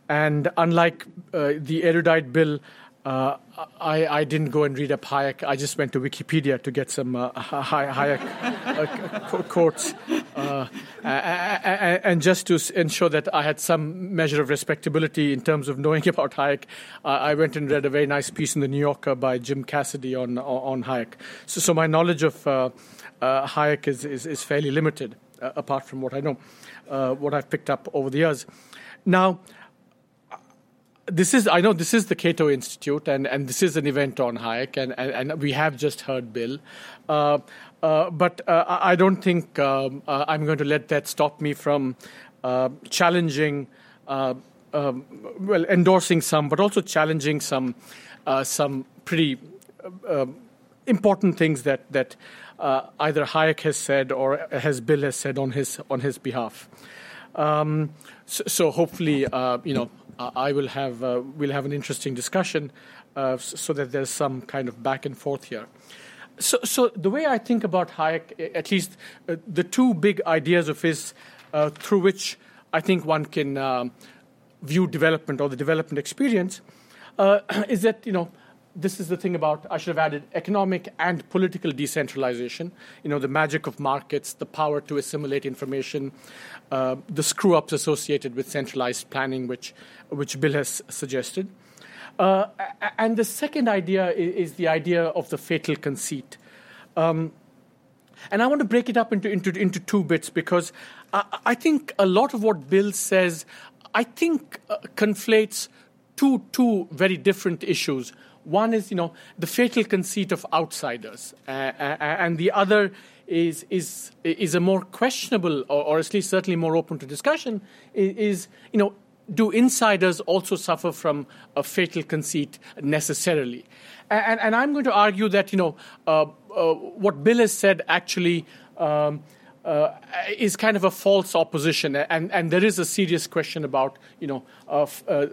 and unlike uh, the erudite Bill, uh, I, I, didn't go and read up Hayek. I just went to Wikipedia to get some uh, Hayek quotes, uh, and just to ensure that I had some measure of respectability in terms of knowing about Hayek, I went and read a very nice piece in the New Yorker by Jim Cassidy on on Hayek. So, so my knowledge of uh, uh, Hayek is, is, is fairly limited, apart from what I know, what I've picked up over the years. Now this is I know this is the Cato Institute, and, and this is an event on Hayek, and, and, and we have just heard Bill. Uh, uh, but uh, I don't think um, uh, I'm going to let that stop me from uh, challenging, uh, um, well, endorsing some, but also challenging some, some pretty important things that that either Hayek has said or has Bill has said on his on his behalf. Um, so, so, hopefully, you know, I will have we'll have an interesting discussion, so that there's some kind of back and forth here. So, so the way I think about Hayek, at least uh, the two big ideas of his, uh, through which I think one can um, view development or the development experience, uh, is that you know this is the thing about I should have added economic and political decentralization. You know, the magic of markets, the power to assimilate information, uh, the screw ups associated with centralized planning, which which Bill has suggested. Uh, and the second idea is, is, the idea of the fatal conceit. Um, and I want to break it up into, into, into two bits because I, I, think a lot of what Bill says, I think, uh, conflates two, two very different issues. One is, you know, the fatal conceit of outsiders, uh, uh, and the other is is is a more questionable, or, or, at least certainly more open to discussion. Is, you know, do insiders also suffer from a fatal conceit necessarily? And, and I'm going to argue that you know uh, uh, what Bill has said actually. Um, uh, is kind of a false opposition, and, and there is a serious question about you know uh,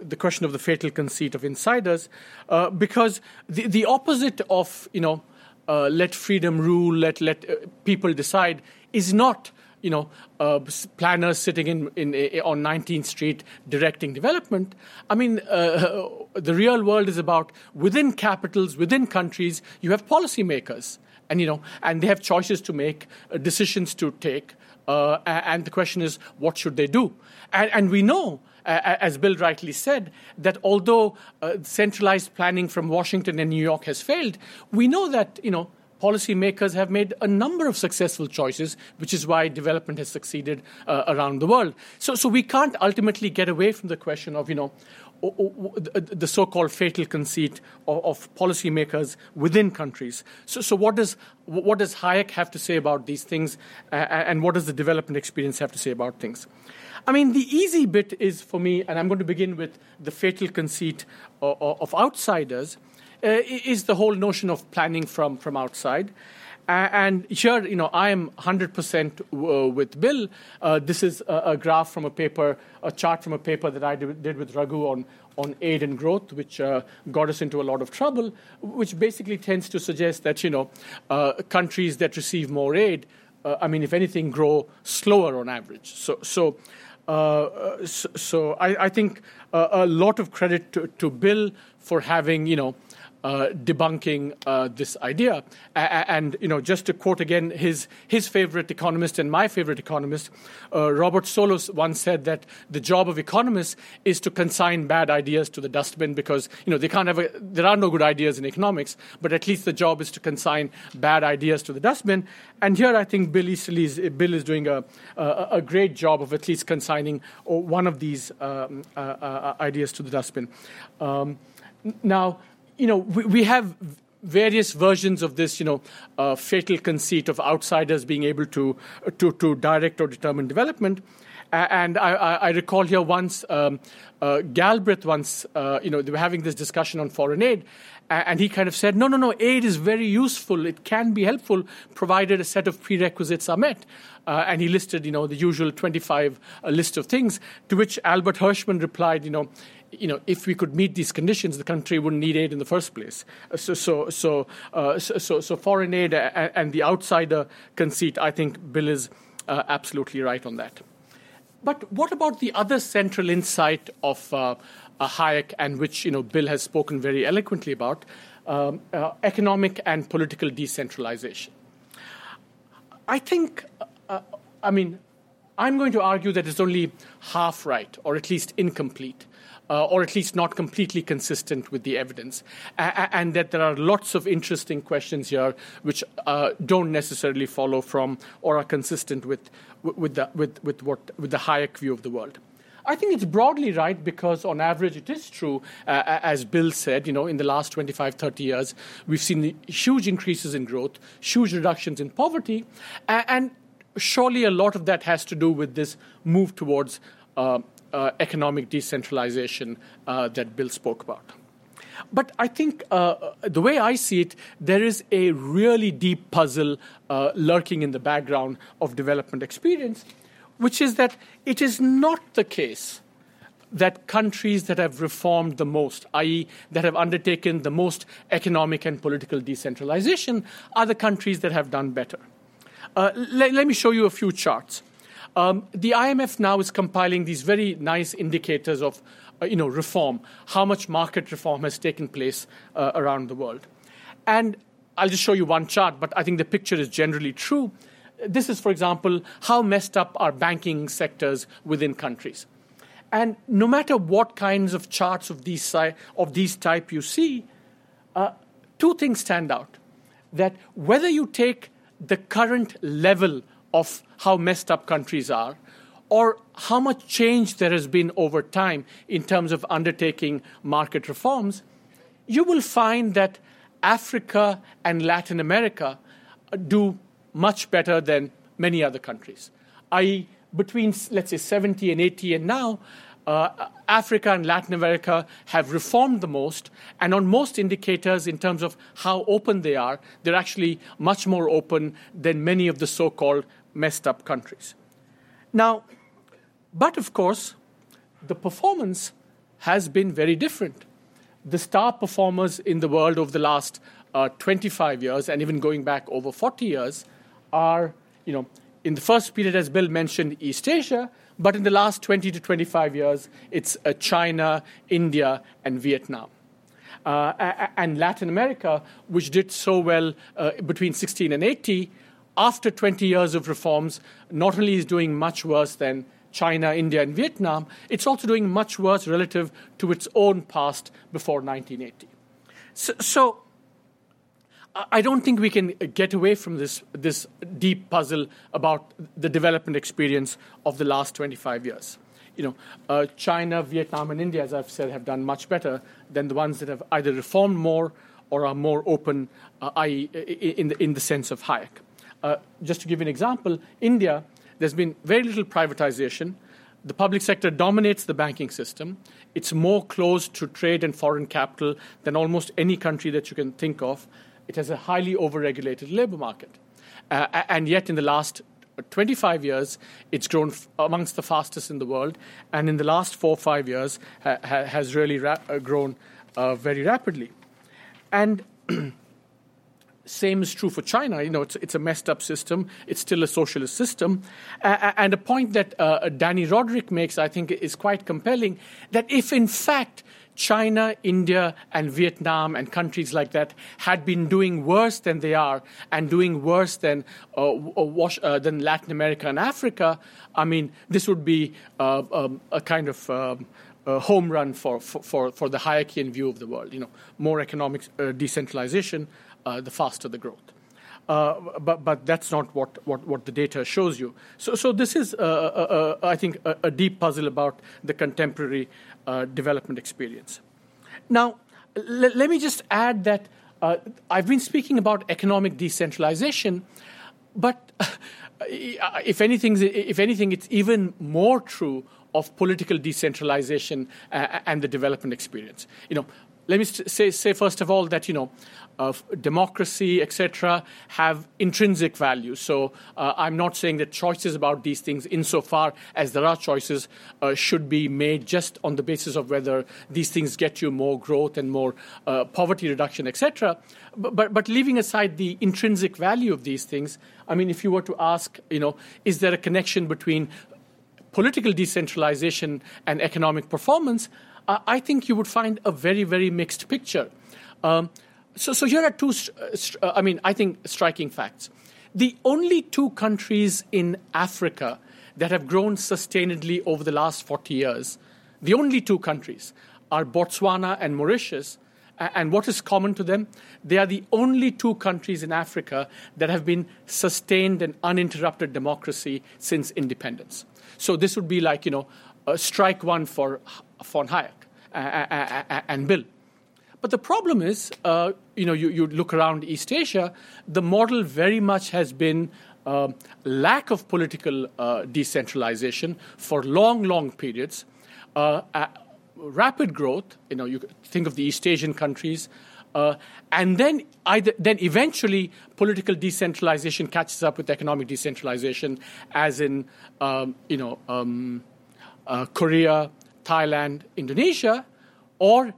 the question of the fatal conceit of insiders, uh, because the the opposite of you know uh, let freedom rule, let let people decide is not you know uh, planners sitting in, in, in, on 19th Street directing development. I mean, the real world is about within capitals, within countries, you have policymakers and you know, and they have choices to make, uh, decisions to take, uh, and the question is, what should they do? And, and we know, uh, as Bill rightly said, that although uh, centralized planning from Washington and New York has failed, we know that you know policymakers have made a number of successful choices, which is why development has succeeded uh, around the world. So, so we can't ultimately get away from the question of, you know, the so-called fatal conceit of, policymakers within countries. So, so what does what does Hayek have to say about these things, uh, and what does the development experience have to say about things? I mean, the easy bit is for me, and I'm going to begin with the fatal conceit of, of outsiders, uh, is the whole notion of planning from from outside. Uh, and here, you know, I am 100% uh, with Bill. Uh, this is a, a, graph from a paper, a chart from a paper that I did with Raghu on, on aid and growth, which uh, got us into a lot of trouble, which basically tends to suggest that, you know, uh, countries that receive more aid, uh, I mean, if anything, grow slower on average. So, so, so, so I, I, think a lot of credit to, to Bill for having, you know, uh, debunking uh, this idea. and you know, just to quote again his his favorite economist and my favorite economist, uh, Robert Solow once said that the job of economists is to consign bad ideas to the dustbin because you know they can't have a, there are no good ideas in economics, but at least the job is to consign bad ideas to the dustbin. And here, I think Bill Easterly's Bill is doing a, a, a great job of at least consigning one of these um, uh, uh, ideas to the dustbin. Um, now you know, we, we have various versions of this, you know, uh, fatal conceit of outsiders being able to, to, to direct or determine development. And I, I recall here once um, uh, Galbraith once, uh, you know, they were having this discussion on foreign aid, and he kind of said, no, no, no, aid is very useful. It can be helpful provided a set of prerequisites are met. Uh, and he listed, you know, the usual 25 uh, list of things, to which Albert Hirschman replied, you know, you know, if we could meet these conditions, the country wouldn't need aid in the first place. Uh, so, so, so, uh, so, so, foreign aid and the outsider conceit, I think Bill is uh, absolutely right on that. But what about the other central insight of uh, Hayek, and which you know Bill has spoken very eloquently about, um, uh, economic and political decentralization? I think, uh, I mean, I'm going to argue that it's only half right, or at least incomplete uh, or at least not completely consistent with the evidence, and that there are lots of interesting questions here which uh, don't necessarily follow from or are consistent with, with, the, with, with, what, with the Hayek view of the world. I think it's broadly right because, on average, it is true, uh, as Bill said, you know, in the last 25, 30 years, we've seen huge increases in growth, huge reductions in poverty, and surely a lot of that has to do with this move towards uh, uh, economic decentralization uh, that Bill spoke about. But I think uh, the way I see it, there is a really deep puzzle uh, lurking in the background of development experience, which is that it is not the case that countries that have reformed the most, i.e., that have undertaken the most economic and political decentralization, are the countries that have done better. Uh, let, let me show you a few charts. Um, the IMF now is compiling these very nice indicators of uh, you know, reform, how much market reform has taken place uh, around the world. And I'll just show you one chart, but I think the picture is generally true. This is, for example, how messed up are banking sectors within countries. And no matter what kinds of charts of these, of these type you see, uh, two things stand out. That whether you take the current level of how messed up countries are, or how much change there has been over time in terms of undertaking market reforms, you will find that Africa and Latin America do much better than many other countries. I.e., between, let's say, 70 and 80 and now, uh, Africa and Latin America have reformed the most, and on most indicators, in terms of how open they are, they're actually much more open than many of the so called messed up countries. Now, but of course, the performance has been very different. The star performers in the world over the last uh, 25 years, and even going back over 40 years, are, you know, in the first period, as Bill mentioned, East Asia, but in the last 20 to 25 years, it's uh, China, India, and Vietnam. Uh, and Latin America, which did so well uh, between 16 and 80, after 20 years of reforms, not only is doing much worse than China, India, and Vietnam, it's also doing much worse relative to its own past before 1980. So, so I don't think we can get away from this, this deep puzzle about the development experience of the last 25 years. You know, uh, China, Vietnam, and India, as I've said, have done much better than the ones that have either reformed more or are more open, uh, i.e., in the, in the sense of Hayek. Uh, just to give you an example, India, there's been very little privatization. The public sector dominates the banking system. It's more closed to trade and foreign capital than almost any country that you can think of. It has a highly overregulated labor market. Uh, and yet, in the last 25 years, it's grown f- amongst the fastest in the world. And in the last four or five years, ha- ha- has really ra- uh, grown uh, very rapidly. And same is true for China. You know, it's, it's a messed up system. It's still a socialist system. Uh, and a point that uh, Dani Rodrik makes, I think, is quite compelling that if, in fact, China, India, and Vietnam, and countries like that had been doing worse than they are, and doing worse than uh, wash, uh, than Latin America and Africa, I mean, this would be uh, um, a kind of um, a home run for, for, for the Hayekian view of the world. You know, more economic uh, decentralization, uh, the faster the growth. Uh, but, but that's not what, what, what the data shows you. So, so this is, I think, a, a, deep puzzle about the contemporary uh, development experience. Now, l- let me just add that uh, I've been speaking about economic decentralization, but if anything, if anything, it's even more true of political decentralization uh, and the development experience. You know, let me say, say first of all that you know of democracy, etc., have intrinsic value. So uh, I'm not saying that choices about these things, insofar as there are choices, uh, should be made just on the basis of whether these things get you more growth and more uh, poverty reduction, etc. But, but, but leaving aside the intrinsic value of these things, I mean, if you were to ask, you know, is there a connection between political decentralization and economic performance? Uh, I think you would find a very, very mixed picture. Um, so, so here are two, uh, I mean, I think striking facts. The only two countries in Africa that have grown sustainably over the last 40 years, the only two countries are Botswana and Mauritius. And what is common to them? They are the only two countries in Africa that have been sustained and uninterrupted democracy since independence. So this would be like, you know, strike one for von Hayek and Bill. But the problem is, uh, you know, you, you, look around East Asia, the model very much has been uh, lack of political uh, decentralization for long, long periods, uh, rapid growth. You know, you think of the East Asian countries. Uh, and then, either, then eventually, political decentralization catches up with economic decentralization, as in, um, you know, um, uh, Korea, Thailand, Indonesia, or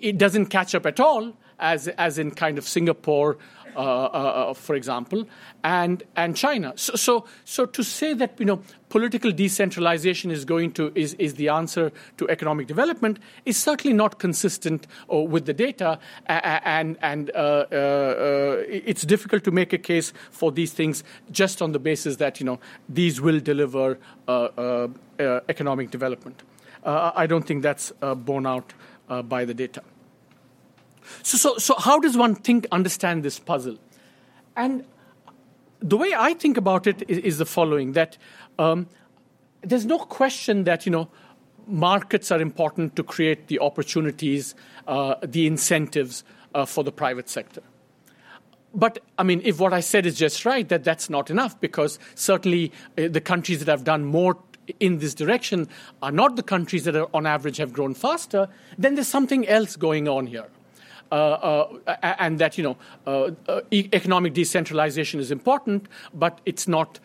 it doesn't catch up at all, as, as in kind of Singapore, uh, uh, uh, for example, and, and China. So, so, so to say that you know, political decentralization is, going to, is, is the answer to economic development is certainly not consistent uh, with the data, and, and uh, uh, it's difficult to make a case for these things just on the basis that you know, these will deliver economic development. I don't think that's borne out uh, by the data. So, so, so how does one think, understand this puzzle? And the way I think about it is, is the following: that um, there's no question that you know markets are important to create the opportunities, uh, the incentives uh, for the private sector. But I mean, if what I said is just right, that that's not enough because certainly uh, the countries that have done more in this direction are not the countries that are, on average have grown faster, then there's something else going on here. Uh, uh, and that you know uh, uh economic decentralization is important, but it's not,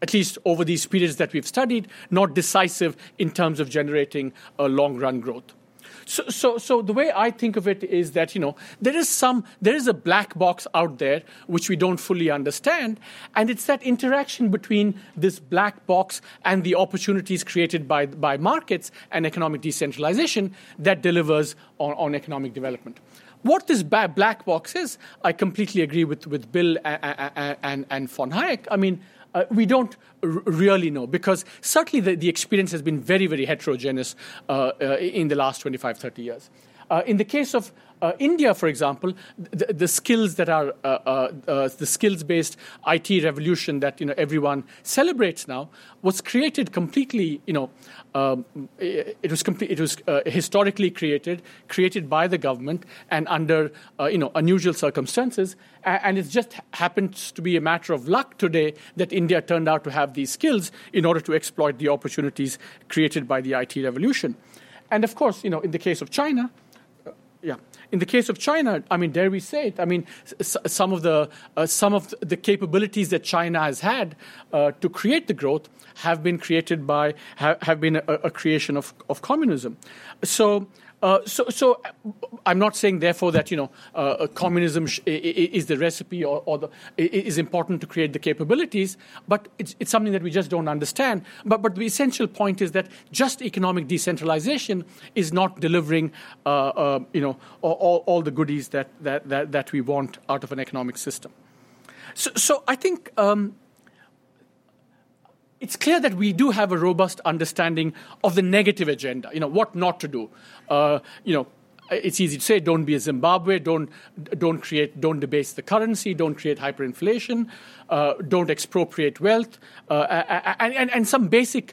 at least over these periods that we've studied, not decisive in terms of generating a long run growth. So, so, so the way I think of it is that you know there is some there is a black box out there which we don't fully understand, and it's that interaction between this black box and the opportunities created by by markets and economic decentralization that delivers on, on economic development. What this black box is, I completely agree with, with Bill and, and, and von Hayek. I mean, uh, we don't r- really know because certainly the, the experience has been very, very heterogeneous uh, uh, in the last 25, 30 years. Uh, in the case of uh, India, for example, the, the skills that are uh, uh, uh the skills-based IT revolution that you know everyone celebrates now was created completely. You know, um, it, was. It was uh, historically created, created by the government, and under uh, you know unusual circumstances. And it just happens to be a matter of luck today that India turned out to have these skills in order to exploit the opportunities created by the IT revolution. And of course, you know, in the case of China, yeah. In the case of China, I mean, dare we say it? I mean, s- some of the uh, some of the capabilities that China has had uh, to create the growth have been created by have, have been a, a, creation of, of communism. So uh, so, so I'm not saying, therefore, that you know uh, communism sh- is the recipe or, or the, is important to create the capabilities, but it's, it's something that we just don't understand. But, but the essential point is that just economic decentralization is not delivering, uh, uh you know, all, all the goodies that, that, that, that, we want out of an economic system. So, so I think. Um, it's clear that we do have a robust understanding of the negative agenda, you know, what not to do. Uh, you know, it's easy to say don't be a Zimbabwe, don't, don't create, don't debase the currency, don't create hyperinflation, uh, don't expropriate wealth, uh, and, and, and some basic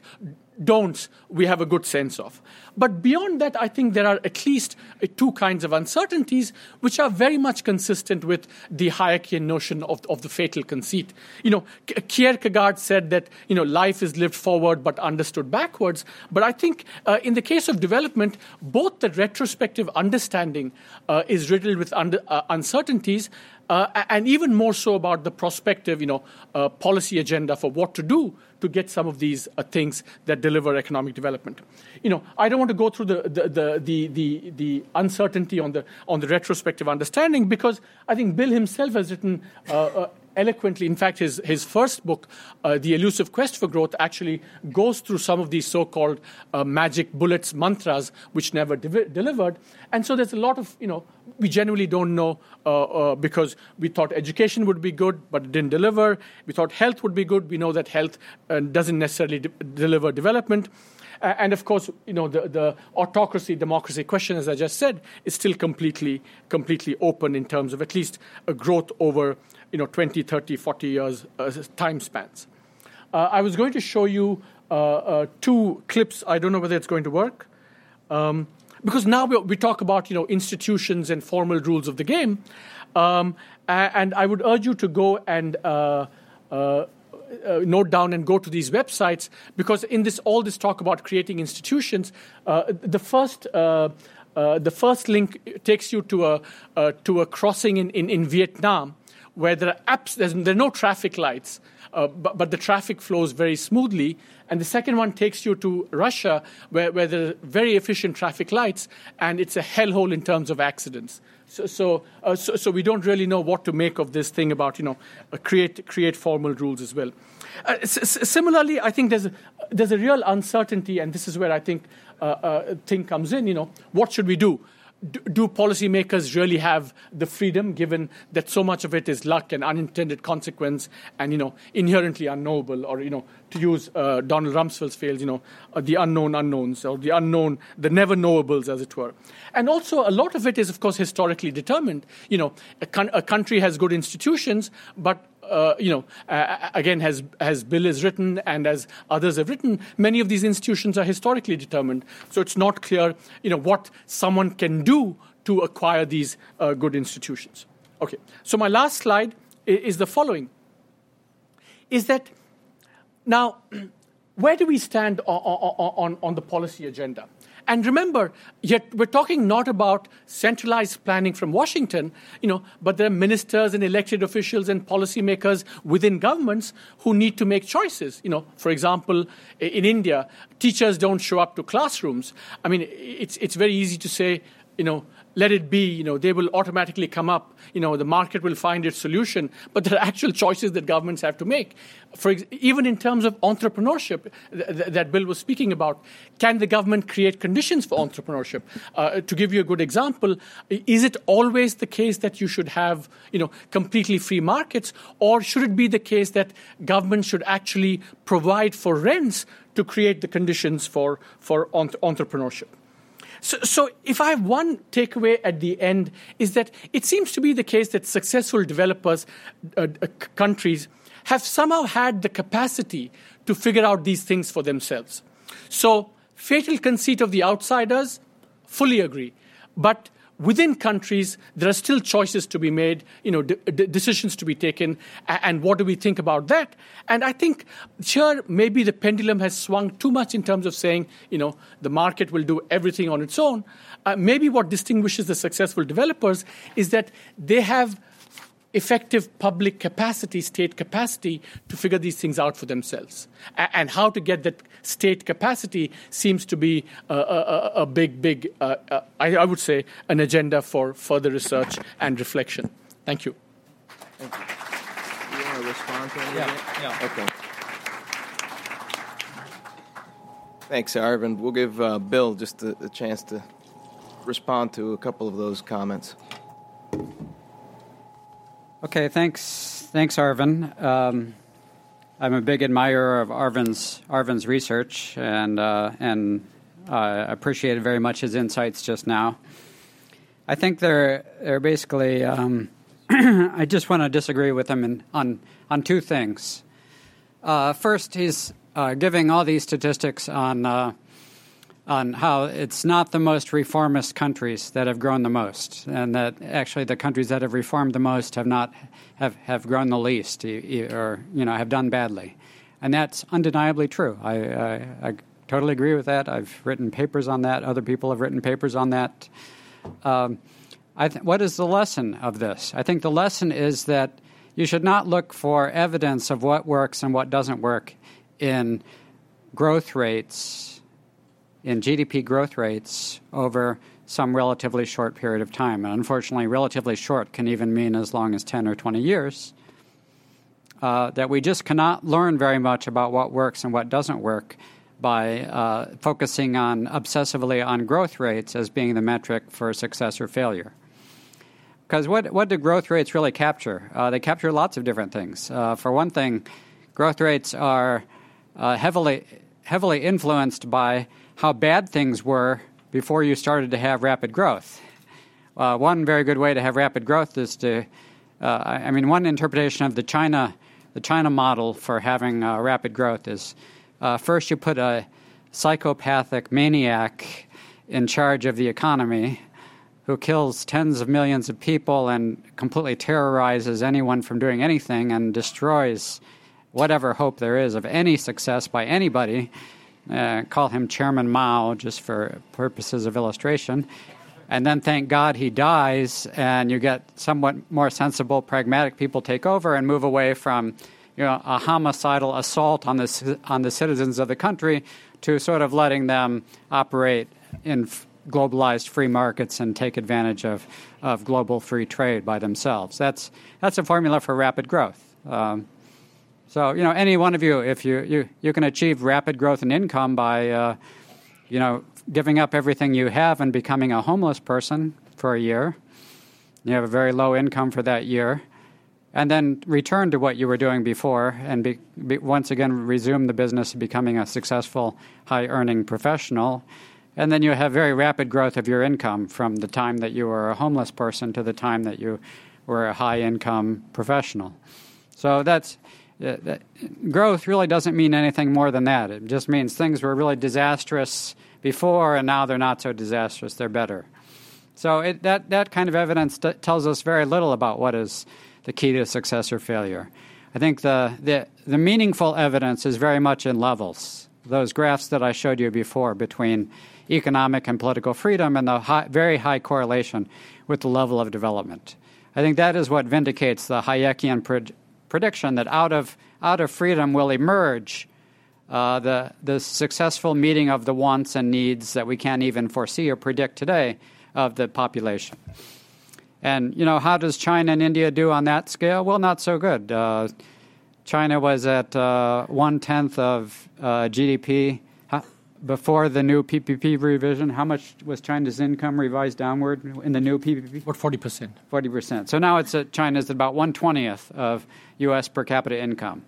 don'ts we have a good sense of. But beyond that, I think there are at least uh, two kinds of uncertainties which are very much consistent with the Hayekian notion of, of the fatal conceit. You know, Kierkegaard said that, you know, life is lived forward but understood backwards. But I think uh, in the case of development, both the retrospective understanding uh, is riddled with under, uh, uncertainties uh, and even more so about the prospective, you know, uh, policy agenda for what to do to get some of these uh, things that deliver economic development. You know, I don't want to go through the, the, the, the, the, the uncertainty on the, on the retrospective understanding because I think Bill himself has written uh, uh, eloquently. In fact, his, his first book, uh, The Elusive Quest for Growth, actually goes through some of these so called uh, magic bullets, mantras, which never de- delivered. And so there's a lot of, you know, we generally don't know uh, uh, because we thought education would be good, but it didn't deliver. We thought health would be good. We know that health uh, doesn't necessarily de- deliver development. and of course, you know, the, the autocracy, democracy question, as I just said, is still completely, completely open in terms of at least a growth over you know, 20, 30, 40 years uh, time spans. Uh, I was going to show you uh, two clips. I don't know whether it's going to work. Um, because now we, we, talk about you know institutions and formal rules of the game, um, and I would urge you to go and uh, uh, note down and go to these websites because in this all this talk about creating institutions, the first. the first link takes you to a to a crossing in, in, in Vietnam, where there are apps, there are no traffic lights, uh, but, but, the traffic flows very smoothly. And the second one takes you to Russia, where, where there are very efficient traffic lights, and it's a hellhole in terms of accidents. So, so, uh, so, so, we don't really know what to make of this thing about, you know, uh, create, create formal rules as well. Uh, s- similarly, I think there's a, there's a real uncertainty, and this is where I think uh, uh, thing comes in, you know, what should we do? Do policymakers really have the freedom given that so much of it is luck and unintended consequence and you know inherently unknowable or you know to use uh, Donald Rumsfeld's phrase you know uh, the unknown unknowns or the unknown the never knowables as it were. And also a lot of it is of course historically determined. You know a, con- a country has good institutions but uh, you know, uh, again, has, as Bill has written and as others have written, many of these institutions are historically determined. So it's not clear, you know, what someone can do to acquire these uh, good institutions. Okay, so my last slide is the following: is that now, where do we stand on, on, on the policy agenda? And remember, yet we're talking not about centralized planning from Washington, you know, but there are ministers and elected officials and policymakers within governments who need to make choices. You know, for example, in India, teachers don't show up to classrooms. I mean, it's it's very easy to say, you know, let it be, you know, they will automatically come up, you know, the market will find its solution. But there are actual choices that governments have to make. For even in terms of entrepreneurship th- th- that Bill was speaking about, can the government create conditions for entrepreneurship? Uh, to give you a good example, is it always the case that you should have, you know, completely free markets, or should it be the case that government should actually provide for rents to create the conditions for, for entrepreneurship? So, so, if I have one takeaway at the end, is that it seems to be the case that successful developers, uh, uh, countries, have somehow had the capacity to figure out these things for themselves. So, fatal conceit of the outsiders, fully agree. But within countries, there are still choices to be made, you know, decisions to be taken, and what do we think about that? And I think here maybe the pendulum has swung too much in terms of saying, you know, the market will do everything on its own. Uh, maybe what distinguishes the successful developers is that they have effective public capacity, state capacity, to figure these things out for themselves. and how to get that state capacity seems to be a, a, a big, big, uh, uh, I, I, would say, an agenda for further research and reflection. Thank you. Thank you. You want to respond to anything? Yeah, yeah. Okay. Thanks, Arvind. We'll give uh, Bill just a, a chance to respond to a couple of those comments. Okay, thanks, thanks, Arvind. Um, I'm a big admirer of Arvind's Arvind's research, and uh, and uh, appreciated very much his insights just now. I think they're they're basically. Um, I just want to disagree with him in, on on two things. Uh, first, he's uh, giving all these statistics on uh, on how it's not the most reformist countries that have grown the most, and that actually the countries that have reformed the most have not have, have grown the least, or you know have done badly, and that's undeniably true. I, I, I totally agree with that. I've written papers on that. Other people have written papers on that. Um, th- what is the lesson of this? I think the lesson is that you should not look for evidence of what works and what doesn't work in growth rates in GDP growth rates over some relatively short period of time. And unfortunately, relatively short can even mean as long as 10 or 20 years. Uh, that we just cannot learn very much about what works and what doesn't work by uh, focusing on obsessively on growth rates as being the metric for success or failure. Because what, what do growth rates really capture? Uh, they capture lots of different things. Uh, for one thing, growth rates are uh, heavily, heavily influenced by how bad things were before you started to have rapid growth. Uh, one very good way to have rapid growth is to, uh, I mean, one interpretation of the China, the China model for having uh, rapid growth is uh, first you put a psychopathic maniac in charge of the economy who kills tens of millions of people and completely terrorizes anyone from doing anything and destroys whatever hope there is of any success by anybody uh, call him Chairman Mao just for purposes of illustration. And then thank God he dies, and you get somewhat more sensible, pragmatic people take over and move away from you know, a homicidal assault on the, on the citizens of the country to sort of letting them operate in globalized free markets and take advantage of, of global free trade by themselves. That's, that's a formula for rapid growth. Um, so, you know, any one of you, if you, you, you can achieve rapid growth in income by, uh, you know, giving up everything you have and becoming a homeless person for a year. You have a very low income for that year. And then return to what you were doing before and be, be, once again resume the business of becoming a successful, high earning professional. And then you have very rapid growth of your income from the time that you were a homeless person to the time that you were a high income professional. So that's growth really doesn't mean anything more than that. It just means things were really disastrous before, and now they're not so disastrous; they're better. So it, that that kind of evidence t- tells us very little about what is the key to success or failure. I think the, the the meaningful evidence is very much in levels. Those graphs that I showed you before between economic and political freedom and the high, very high correlation with the level of development. I think that is what vindicates the Hayekian prediction that out of, out of freedom will emerge uh, the, the successful meeting of the wants and needs that we can't even foresee or predict today of the population. And, you know, how does China and India do on that scale? Well, not so good. Uh, China was at uh, one tenth of uh, GDP before the new PPP revision, how much was China's income revised downward in the new PPP? What, 40%. 40%. So now it's at China's at about 120th of U.S. per capita income.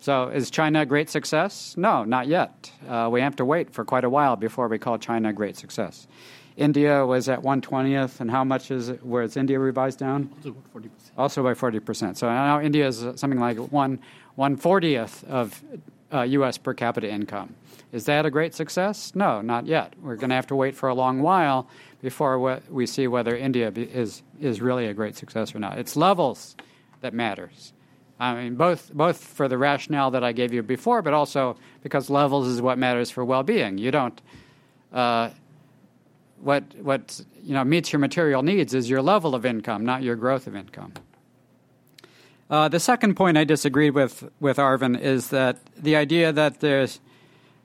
So, is China a great success? No, not yet. Uh, we have to wait for quite a while before we call China a great success. India was at 120th, and how much is it, where is India revised down? Also about 40%. Also by 40%. So now India is something like one 140th of uh, U.S. per capita income. Is that a great success? No, not yet. We're going to have to wait for a long while before we see whether India is is really a great success or not. It's levels that matters. I mean, both both for the rationale that I gave you before, but also because levels is what matters for well-being. You don't. Uh, what what you know meets your material needs is your level of income, not your growth of income. Uh, the second point I disagreed with with Arvind is that the idea that there's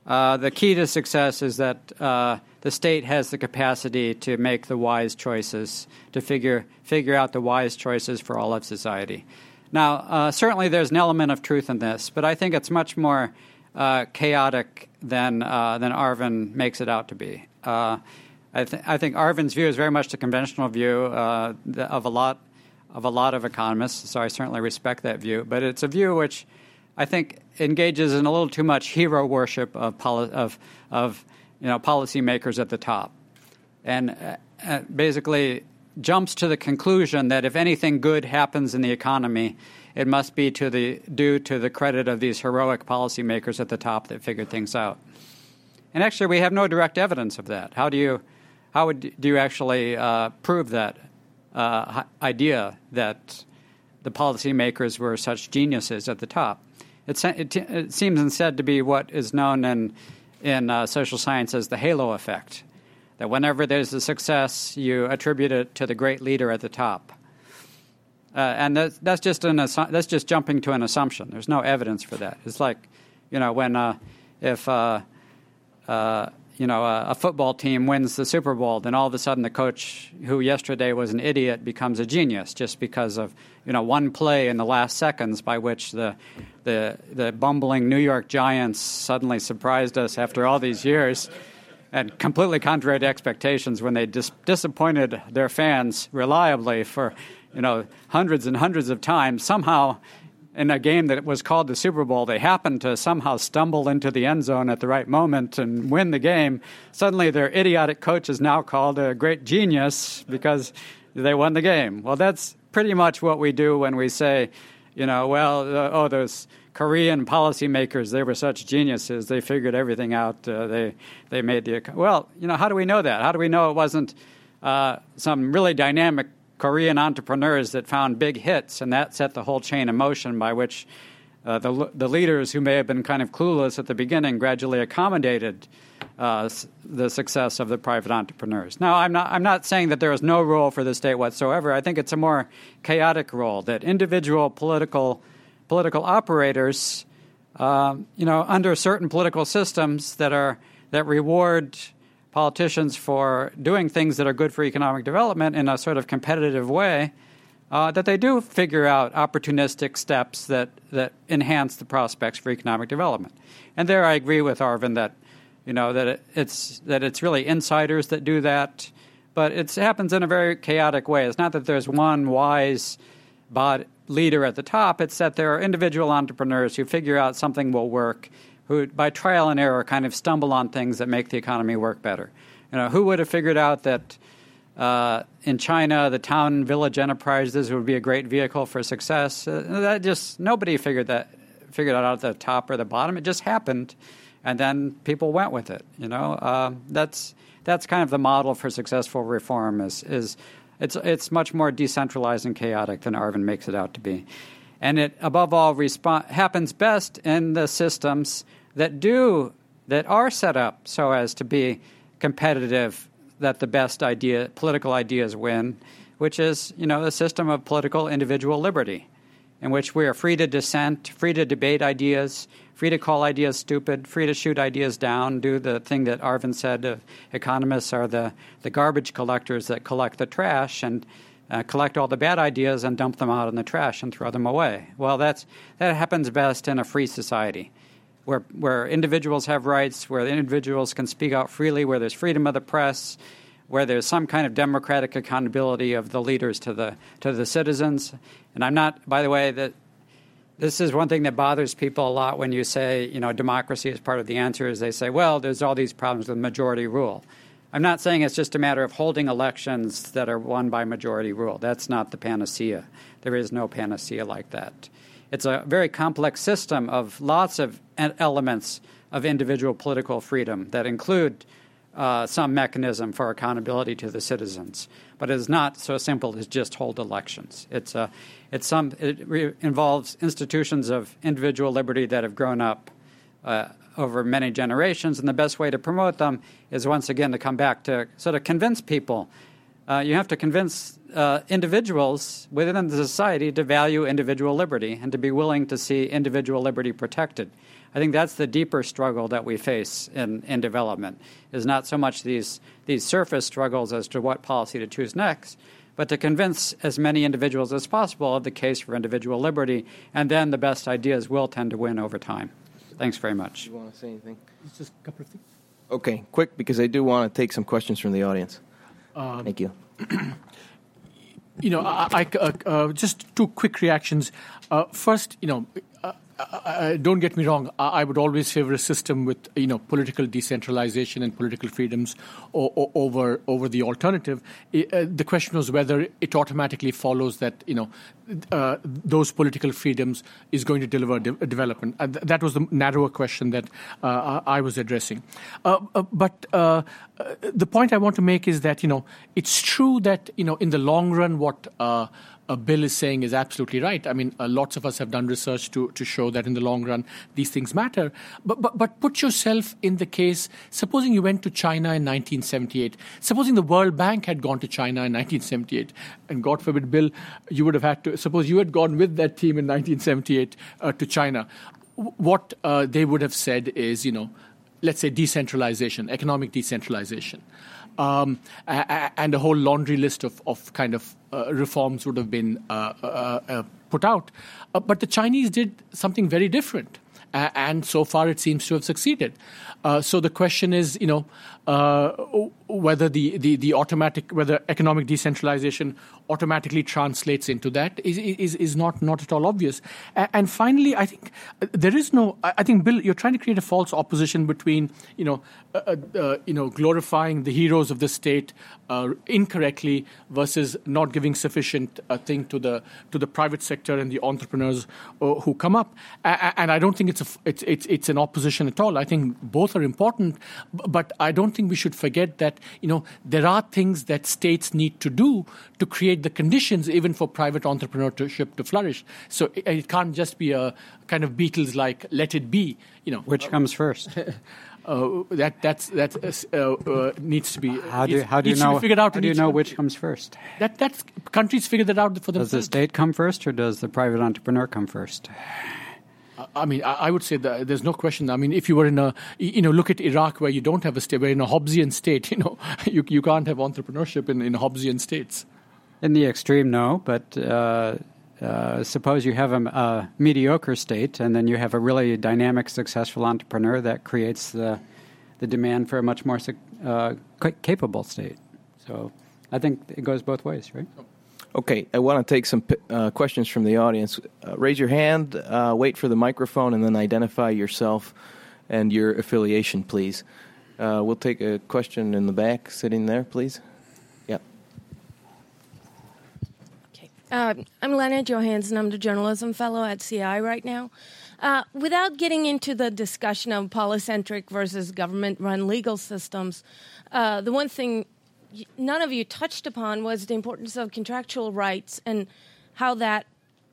uh, the key to success is that uh, the state has the capacity to make the wise choices, to figure figure out the wise choices for all of society. Now, uh, certainly there's an element of truth in this, but I think it's much more uh, chaotic than uh, than Arvind makes it out to be. I, th- I, think Arvind's view is very much the conventional view of a lot of a lot of economists, so I certainly respect that view. But it's a view which I think engages in a little too much hero worship of poli- of of you know policymakers at the top, and uh, uh, basically jumps to the conclusion that if anything good happens in the economy, it must be to the due to the credit of these heroic policymakers at the top that figured things out. And actually, we have no direct evidence of that. How do you how would do you actually uh, prove that? uh, idea that the policymakers were such geniuses at the top. It, it, it, seems instead to be what is known in, in uh, social science as the halo effect. That whenever there's a success, you attribute it to the great leader at the top. Uh, and that's, that's, just an, that's just jumping to an assumption. There's no evidence for that. It's like, you know, when uh, if uh, uh, you know, a, a, football team wins the Super Bowl, then all of a sudden the coach who yesterday was an idiot becomes a genius just because of, you know, one play in the last seconds by which the, the, the bumbling New York Giants suddenly surprised us after all these years and completely contrary to expectations when they dis- disappointed their fans reliably for, you know, hundreds and hundreds of times. Somehow in a game that was called the Super Bowl, they happened to somehow stumble into the end zone at the right moment and win the game. Suddenly, their idiotic coach is now called a great genius because they won the game. Well, that's pretty much what we do when we say, you know, well, uh, oh, those Korean policymakers, they were such geniuses. They figured everything out. Uh, they they made the well. You know, how do we know that? How do we know it wasn't uh, some really dynamic Korean entrepreneurs that found big hits, and that set the whole chain in motion by which uh, the, the leaders who may have been kind of clueless at the beginning gradually accommodated uh, the success of the private entrepreneurs. Now, I'm not, I'm not saying that there is no role for the state whatsoever. I think it's a more chaotic role that individual political, political operators, um, you know, under certain political systems that, are, that reward politicians for doing things that are good for economic development in a sort of competitive way, uh, that they do figure out opportunistic steps that, that enhance the prospects for economic development. And there I agree with Arvind that, you know, that it, it's, that it's really insiders that do that, but it happens in a very chaotic way. It's not that there's one wise bod- leader at the top, it's that there are individual entrepreneurs who figure out something will work who, by trial and error, kind of stumble on things that make the economy work better. You know, who would have figured out that uh, in China, the town village enterprises would be a great vehicle for success? Uh, that just nobody figured that figured out at the top or the bottom. It just happened, and then people went with it. You know, uh, that's that's kind of the model for successful reform. Is is it's it's much more decentralized and chaotic than Arvind makes it out to be, and it above all happens best in the systems that do that are set up so as to be competitive that the best idea political ideas win which is you know a system of political individual liberty in which we are free to dissent free to debate ideas free to call ideas stupid free to shoot ideas down do the thing that arvind said uh, economists are the, the garbage collectors that collect the trash and uh, collect all the bad ideas and dump them out in the trash and throw them away. Well that's that happens best in a free society where, where individuals have rights, where individuals can speak out freely, where there's freedom of the press, where there's some kind of democratic accountability of the leaders to the to the citizens. And I'm not, by the way, that This is one thing that bothers people a lot when you say, you know, democracy is part of the answer. Is they say, well, there's all these problems with majority rule. I'm not saying it's just a matter of holding elections that are won by majority rule. That's not the panacea. There is no panacea like that. It's a very complex system of lots of elements of individual political freedom that include uh, some mechanism for accountability to the citizens. But it is not so simple as just hold elections. It's, a, it's some, it re- involves institutions of individual liberty that have grown up uh, over many generations, and the best way to promote them is once again to come back to sort of convince people. Uh, you have to convince uh, individuals within the society to value individual liberty and to be willing to see individual liberty protected. I think that's the deeper struggle that we face in, in development, is not so much these, these surface struggles as to what policy to choose next, but to convince as many individuals as possible of the case for individual liberty, and then the best ideas will tend to win over time. Thanks very much. Do you want to say anything? Just a couple of things. Okay, quick, because I do want to take some questions from the audience. Um, Thank you. you know, I, I uh, uh, just two quick reactions. Uh, first, you know, uh, don't get me wrong. I, would always favor a system with you know political decentralization and political freedoms o- o- over over the alternative. uh, the question was whether it automatically follows that you know uh, those political freedoms is going to deliver de- development. Uh, th- that was the narrower question that uh, I was addressing. but the point I want to make is that you know it's true that you know in the long run what uh, Bill is saying is absolutely right. I mean, uh, lots of us have done research to, to show that in the long run these things matter. But, but, but put yourself in the case, supposing you went to China in 1978, supposing the World Bank had gone to China in 1978, and God forbid, Bill, you would have had to, suppose you had gone with that team in 1978 uh, to China. What uh, they would have said is, you know, let's say decentralization, economic decentralization um, and a whole laundry list of, of kind of uh, reforms would have been uh, uh, uh put out. Uh, but the Chinese did something very different. and so far, it seems to have succeeded. Uh, so the question is, you know, uh, whether the, the, the, automatic, whether economic decentralization automatically translates into that is, is, is not, not at all obvious. And finally, I think uh, there is no, I think, Bill, you're trying to create a false opposition between, you know, uh, uh, you know, glorifying the heroes of the state uh, incorrectly versus not giving sufficient thing to the, to the private sector and the entrepreneurs who come up. And I don't think it's, a, it's, it's, it's an opposition at all. I think both are important, but I don't think we should forget that you know there are things that states need to do to create the conditions even for private entrepreneurship to flourish. So it, it can't just be a kind of Beatles like "Let It Be." You know, which comes first. Uh, that that's that uh, uh, needs to be how do how do you know figured out how do you know which comes first that that's countries figure that out for themselves does the state come first or does the private entrepreneur come first I mean, I would say that there's no question. I mean, if you were in a, you know, look at Iraq where you don't have a state, where in a Hobbesian state, you know, you, you can't have entrepreneurship in, in Hobbesian states. In the extreme, no. But uh, uh, suppose you have a, a, mediocre state and then you have a really dynamic, successful entrepreneur that creates the, the demand for a much more uh, capable state. So I think it goes both ways, right? Okay, I want to take some uh, questions from the audience. Uh, raise your hand, uh, wait for the microphone, and then identify yourself and your affiliation, please. Uh, we'll take a question in the back, sitting there, please. Yep. Okay. Uh, I'm Lena Johansson. I'm the journalism fellow at CI right now. Uh, without getting into the discussion of polycentric versus government run legal systems, the one thing none of you touched upon was the importance of contractual rights and how that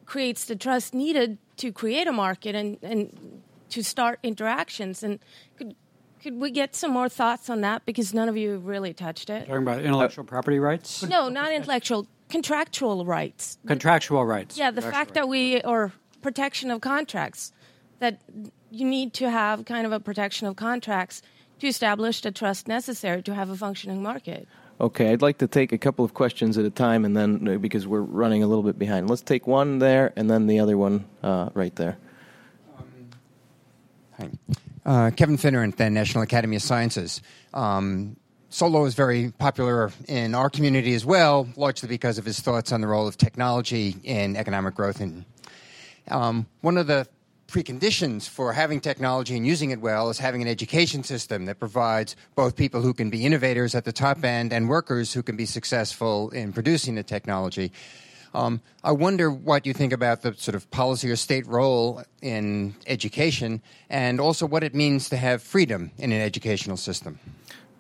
creates the trust needed to create a market and, and to start interactions. And could could we get some more thoughts on that because none of you really touched it? Talking about intellectual uh, property rights? No, not intellectual, contractual rights. Contractual rights. Yeah, the fact that we or protection of contracts that you need to have kind of a protection of contracts to establish the trust necessary to have a functioning market. Okay, I'd like to take a couple of questions at a time, and then uh, because we're running a little bit behind, let's take one there, and then the other one uh, right there. hi, uh, Kevin Finner at the National Academy of Sciences. Um, Solow is very popular in our community as well, largely because of his thoughts on the role of technology in economic growth and Um, one of the preconditions for having technology and using it well is having an education system that provides both people who can be innovators at the top end and workers who can be successful in producing the technology. Um, I wonder what you think about the sort of policy or state role in education and also what it means to have freedom in an educational system.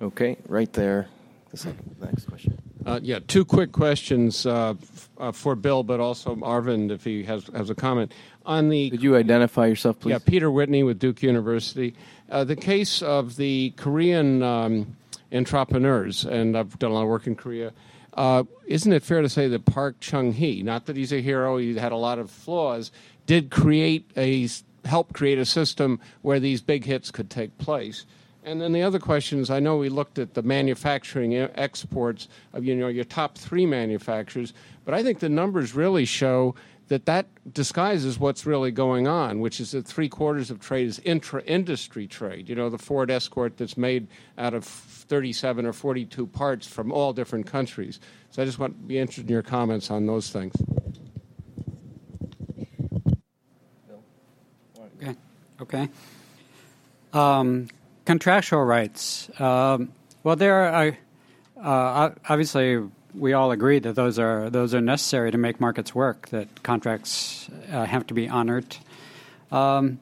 Okay, right there. The second, next question. Uh, yeah, two quick questions uh, f- uh, for Bill, but also Arvind, if he has, has a comment. On the Could you identify yourself, please? yeah, Peter Whitney with Duke University. Uh, the case of the Korean um, entrepreneurs, and I've done a lot of work in Korea. Uh, isn't it fair to say that Park Chung Hee, not that he's a hero, he had a lot of flaws, did create a help create a system where these big hits could take place? And then the other question is, I know we looked at the manufacturing exports of you know your top three manufacturers, but I think the numbers really show that that disguises what's really going on, which is that three quarters of trade is intra-industry trade. You know, the Ford Escort that's made out of 37 or 42 parts from all different countries. So I just want to be interested in your comments on those things. Okay. Okay. Um, contractual rights. Um, well, there are uh, obviously we all agree that those are those are necessary to make markets work. That contracts uh, have to be honored. Um,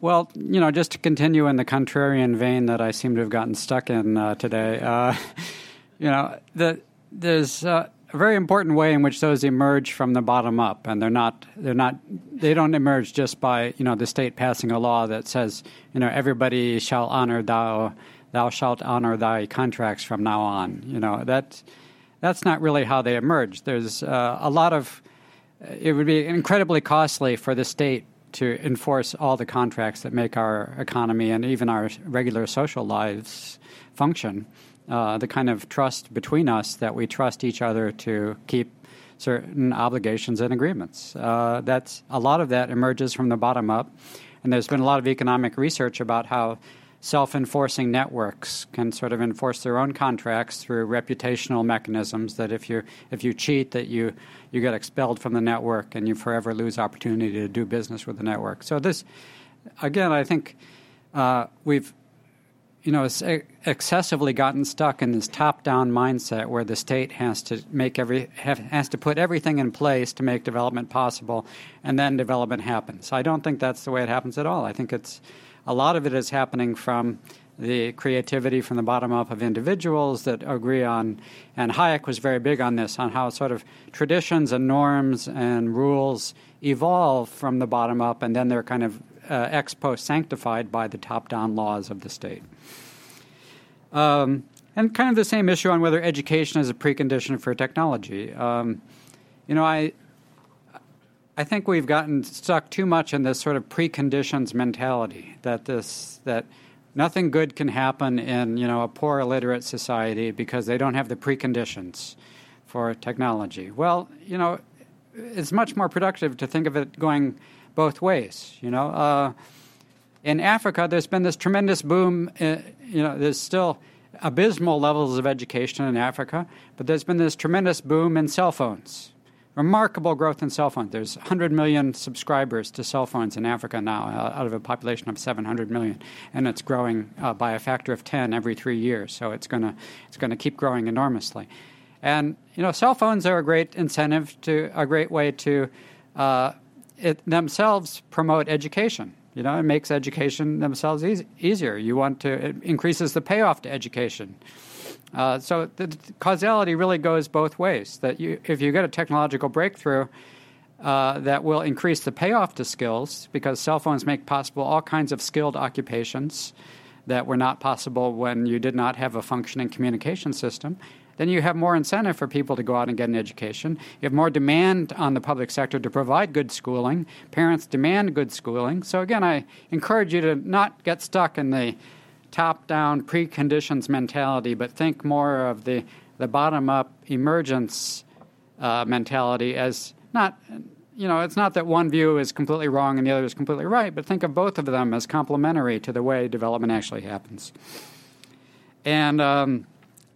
well, you know, just to continue in the contrarian vein that I seem to have gotten stuck in uh, today, uh, you know, the, there's uh, a very important way in which those emerge from the bottom up, and they're not they're not they don't emerge just by you know the state passing a law that says you know everybody shall honor thou thou shalt honor thy contracts from now on. You know that that's not really how they emerge. There's uh, a lot of it would be incredibly costly for the state to enforce all the contracts that make our economy and even our regular social lives function. Uh, the kind of trust between us that we trust each other to keep certain obligations and agreements. Uh, that's a lot of that emerges from the bottom up, and there's been a lot of economic research about how self-enforcing networks can sort of enforce their own contracts through reputational mechanisms that if you if you cheat that you you get expelled from the network and you forever lose opportunity to do business with the network. So this again I think uh, we've you know excessively gotten stuck in this top-down mindset where the state has to make every have, has to put everything in place to make development possible and then development happens. I don't think that's the way it happens at all. I think it's a lot of it is happening from the creativity from the bottom up of individuals that agree on, and Hayek was very big on this, on how sort of traditions and norms and rules evolve from the bottom up, and then they're kind of uh, ex post sanctified by the top down laws of the state. Um, and kind of the same issue on whether education is a precondition for technology. Um, you know, I I think we've gotten stuck too much in this sort of preconditions mentality that this that nothing good can happen in you know a poor illiterate society because they don't have the preconditions for technology. Well, you know, it's much more productive to think of it going both ways. You know, uh, in Africa, there's been this tremendous boom. Uh, you know, there's still abysmal levels of education in Africa, but there's been this tremendous boom in cell phones remarkable growth in cell phones. There's 100 million subscribers to cell phones in Africa now, uh, out of a population of 700 million, and it's growing uh, by a factor of 10 every three years. So it's going to it's going to keep growing enormously. And you know, cell phones are a great incentive to a great way to uh, it themselves promote education. You know, it makes education themselves easy, easier. You want to it increases the payoff to education. Uh, so the causality really goes both ways. That you, if you get a technological breakthrough uh, that will increase the payoff to skills, because cell phones make possible all kinds of skilled occupations that were not possible when you did not have a functioning communication system. Then you have more incentive for people to go out and get an education. You have more demand on the public sector to provide good schooling. Parents demand good schooling. So, again, I encourage you to not get stuck in the top down preconditions mentality, but think more of the, the bottom up emergence uh, mentality as not, you know, it's not that one view is completely wrong and the other is completely right, but think of both of them as complementary to the way development actually happens. And um,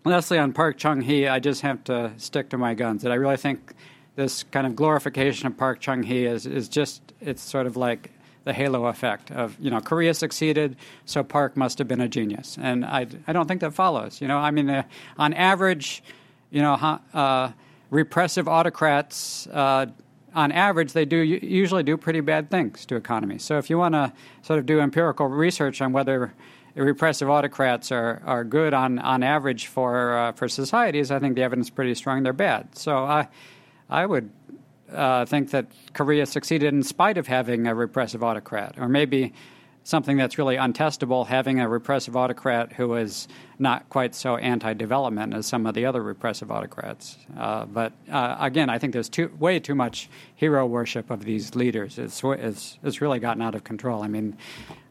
lastly, on Park Chung Hee, I just have to stick to my guns that I really think this kind of glorification of Park Chung Hee is, is just, it's sort of like the halo effect of, you know, Korea succeeded, so Park must have been a genius. And I, I don't think that follows. You know, I mean, uh, on average, you know, uh, repressive autocrats, uh, on average, they do usually do pretty bad things to economies. So if you want to sort of do empirical research on whether repressive autocrats are, are good on, on average for uh, for societies, I think the evidence is pretty strong they're bad. So I I would uh, think that Korea succeeded in spite of having a repressive autocrat, or maybe something that's really untestable, having a repressive autocrat who is not quite so anti-development as some of the other repressive autocrats. Uh, but uh, again, I think there's too, way too much hero worship of these leaders. It's, it's, it's really gotten out of control. I mean,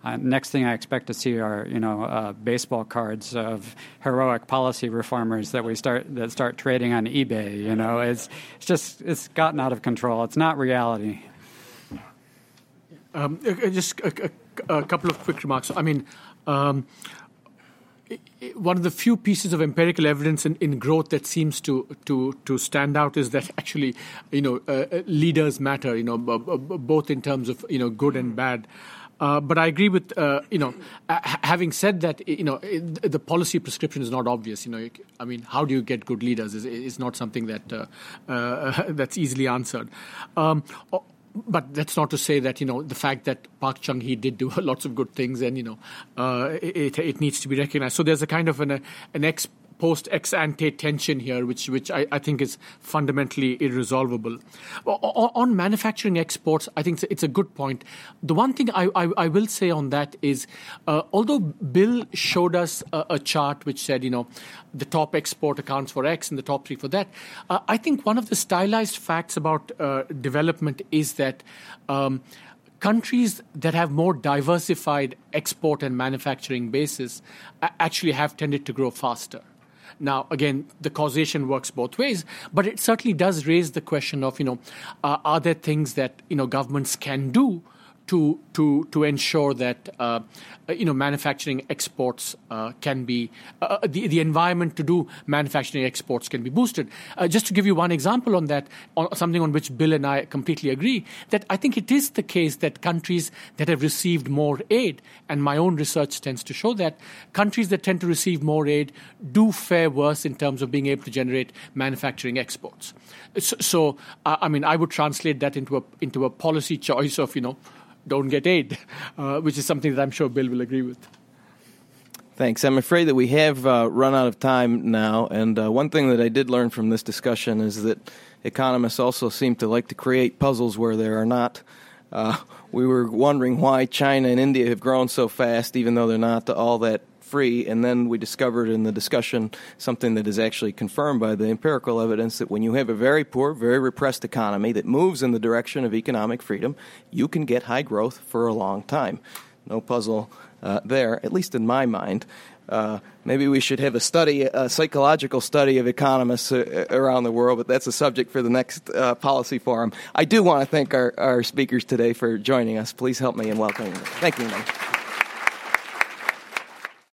uh, next thing I expect to see are you know uh, baseball cards of heroic policy reformers that we start that start trading on eBay. You know, it's it's just it's gotten out of control. It's not reality. Um, just a, a, a, couple of quick remarks. I mean. Um, one of the few pieces of empirical evidence in, in, growth that seems to, to, to stand out is that actually, you know, uh, leaders matter. You know, b- b- both in terms of you know good and bad. Uh, but I agree with uh, you know. having said that, you know, the policy prescription is not obvious. You know, I mean, how do you get good leaders? is is not something that uh, uh that's easily answered. Um, but that's not to say that you know the fact that Park Chung Hee did do lots of good things, and you know, uh, it, it needs to be recognized. So there's a kind of an an ex post ex ante tension here, which which I, I, think is fundamentally irresolvable. On, on, manufacturing exports, I think it's a good point. The one thing I, I, I will say on that is, uh, although Bill showed us a, a, chart which said, you know, the top export accounts for X and the top three for that, uh, I think one of the stylized facts about uh, development is that. Um, countries that have more diversified export and manufacturing bases actually have tended to grow faster. Now, again, the causation works both ways, but it certainly does raise the question of, you know, uh, are there things that, you know, governments can do to to to ensure that uh, you know manufacturing exports uh, can be uh, uh, the the environment to do manufacturing exports can be boosted. Uh, just to give you one example on that, on something on which Bill and I completely agree, that I think it is the case that countries that have received more aid, and my own research tends to show that countries that tend to receive more aid do fare worse in terms of being able to generate manufacturing exports. So, so I mean, I would translate that into a into a policy choice of you know don't get aid, uh, which is something that I'm sure Bill will agree with. Thanks. I'm afraid that we have uh, run out of time now. And uh, one thing that I did learn from this discussion is that economists also seem to like to create puzzles where there are not. Uh, we were wondering why China and India have grown so fast, even though they're not all that free. And then we discovered in the discussion something that is actually confirmed by the empirical evidence that when you have a very poor, very repressed economy that moves in the direction of economic freedom, you can get high growth for a long time. No puzzle uh, there, at least in my mind. Uh, maybe we should have a study, a psychological study of economists uh, around the world, but that's a subject for the next uh, policy forum. I do want to thank our, our speakers today for joining us. Please help me in welcoming them. Thank you.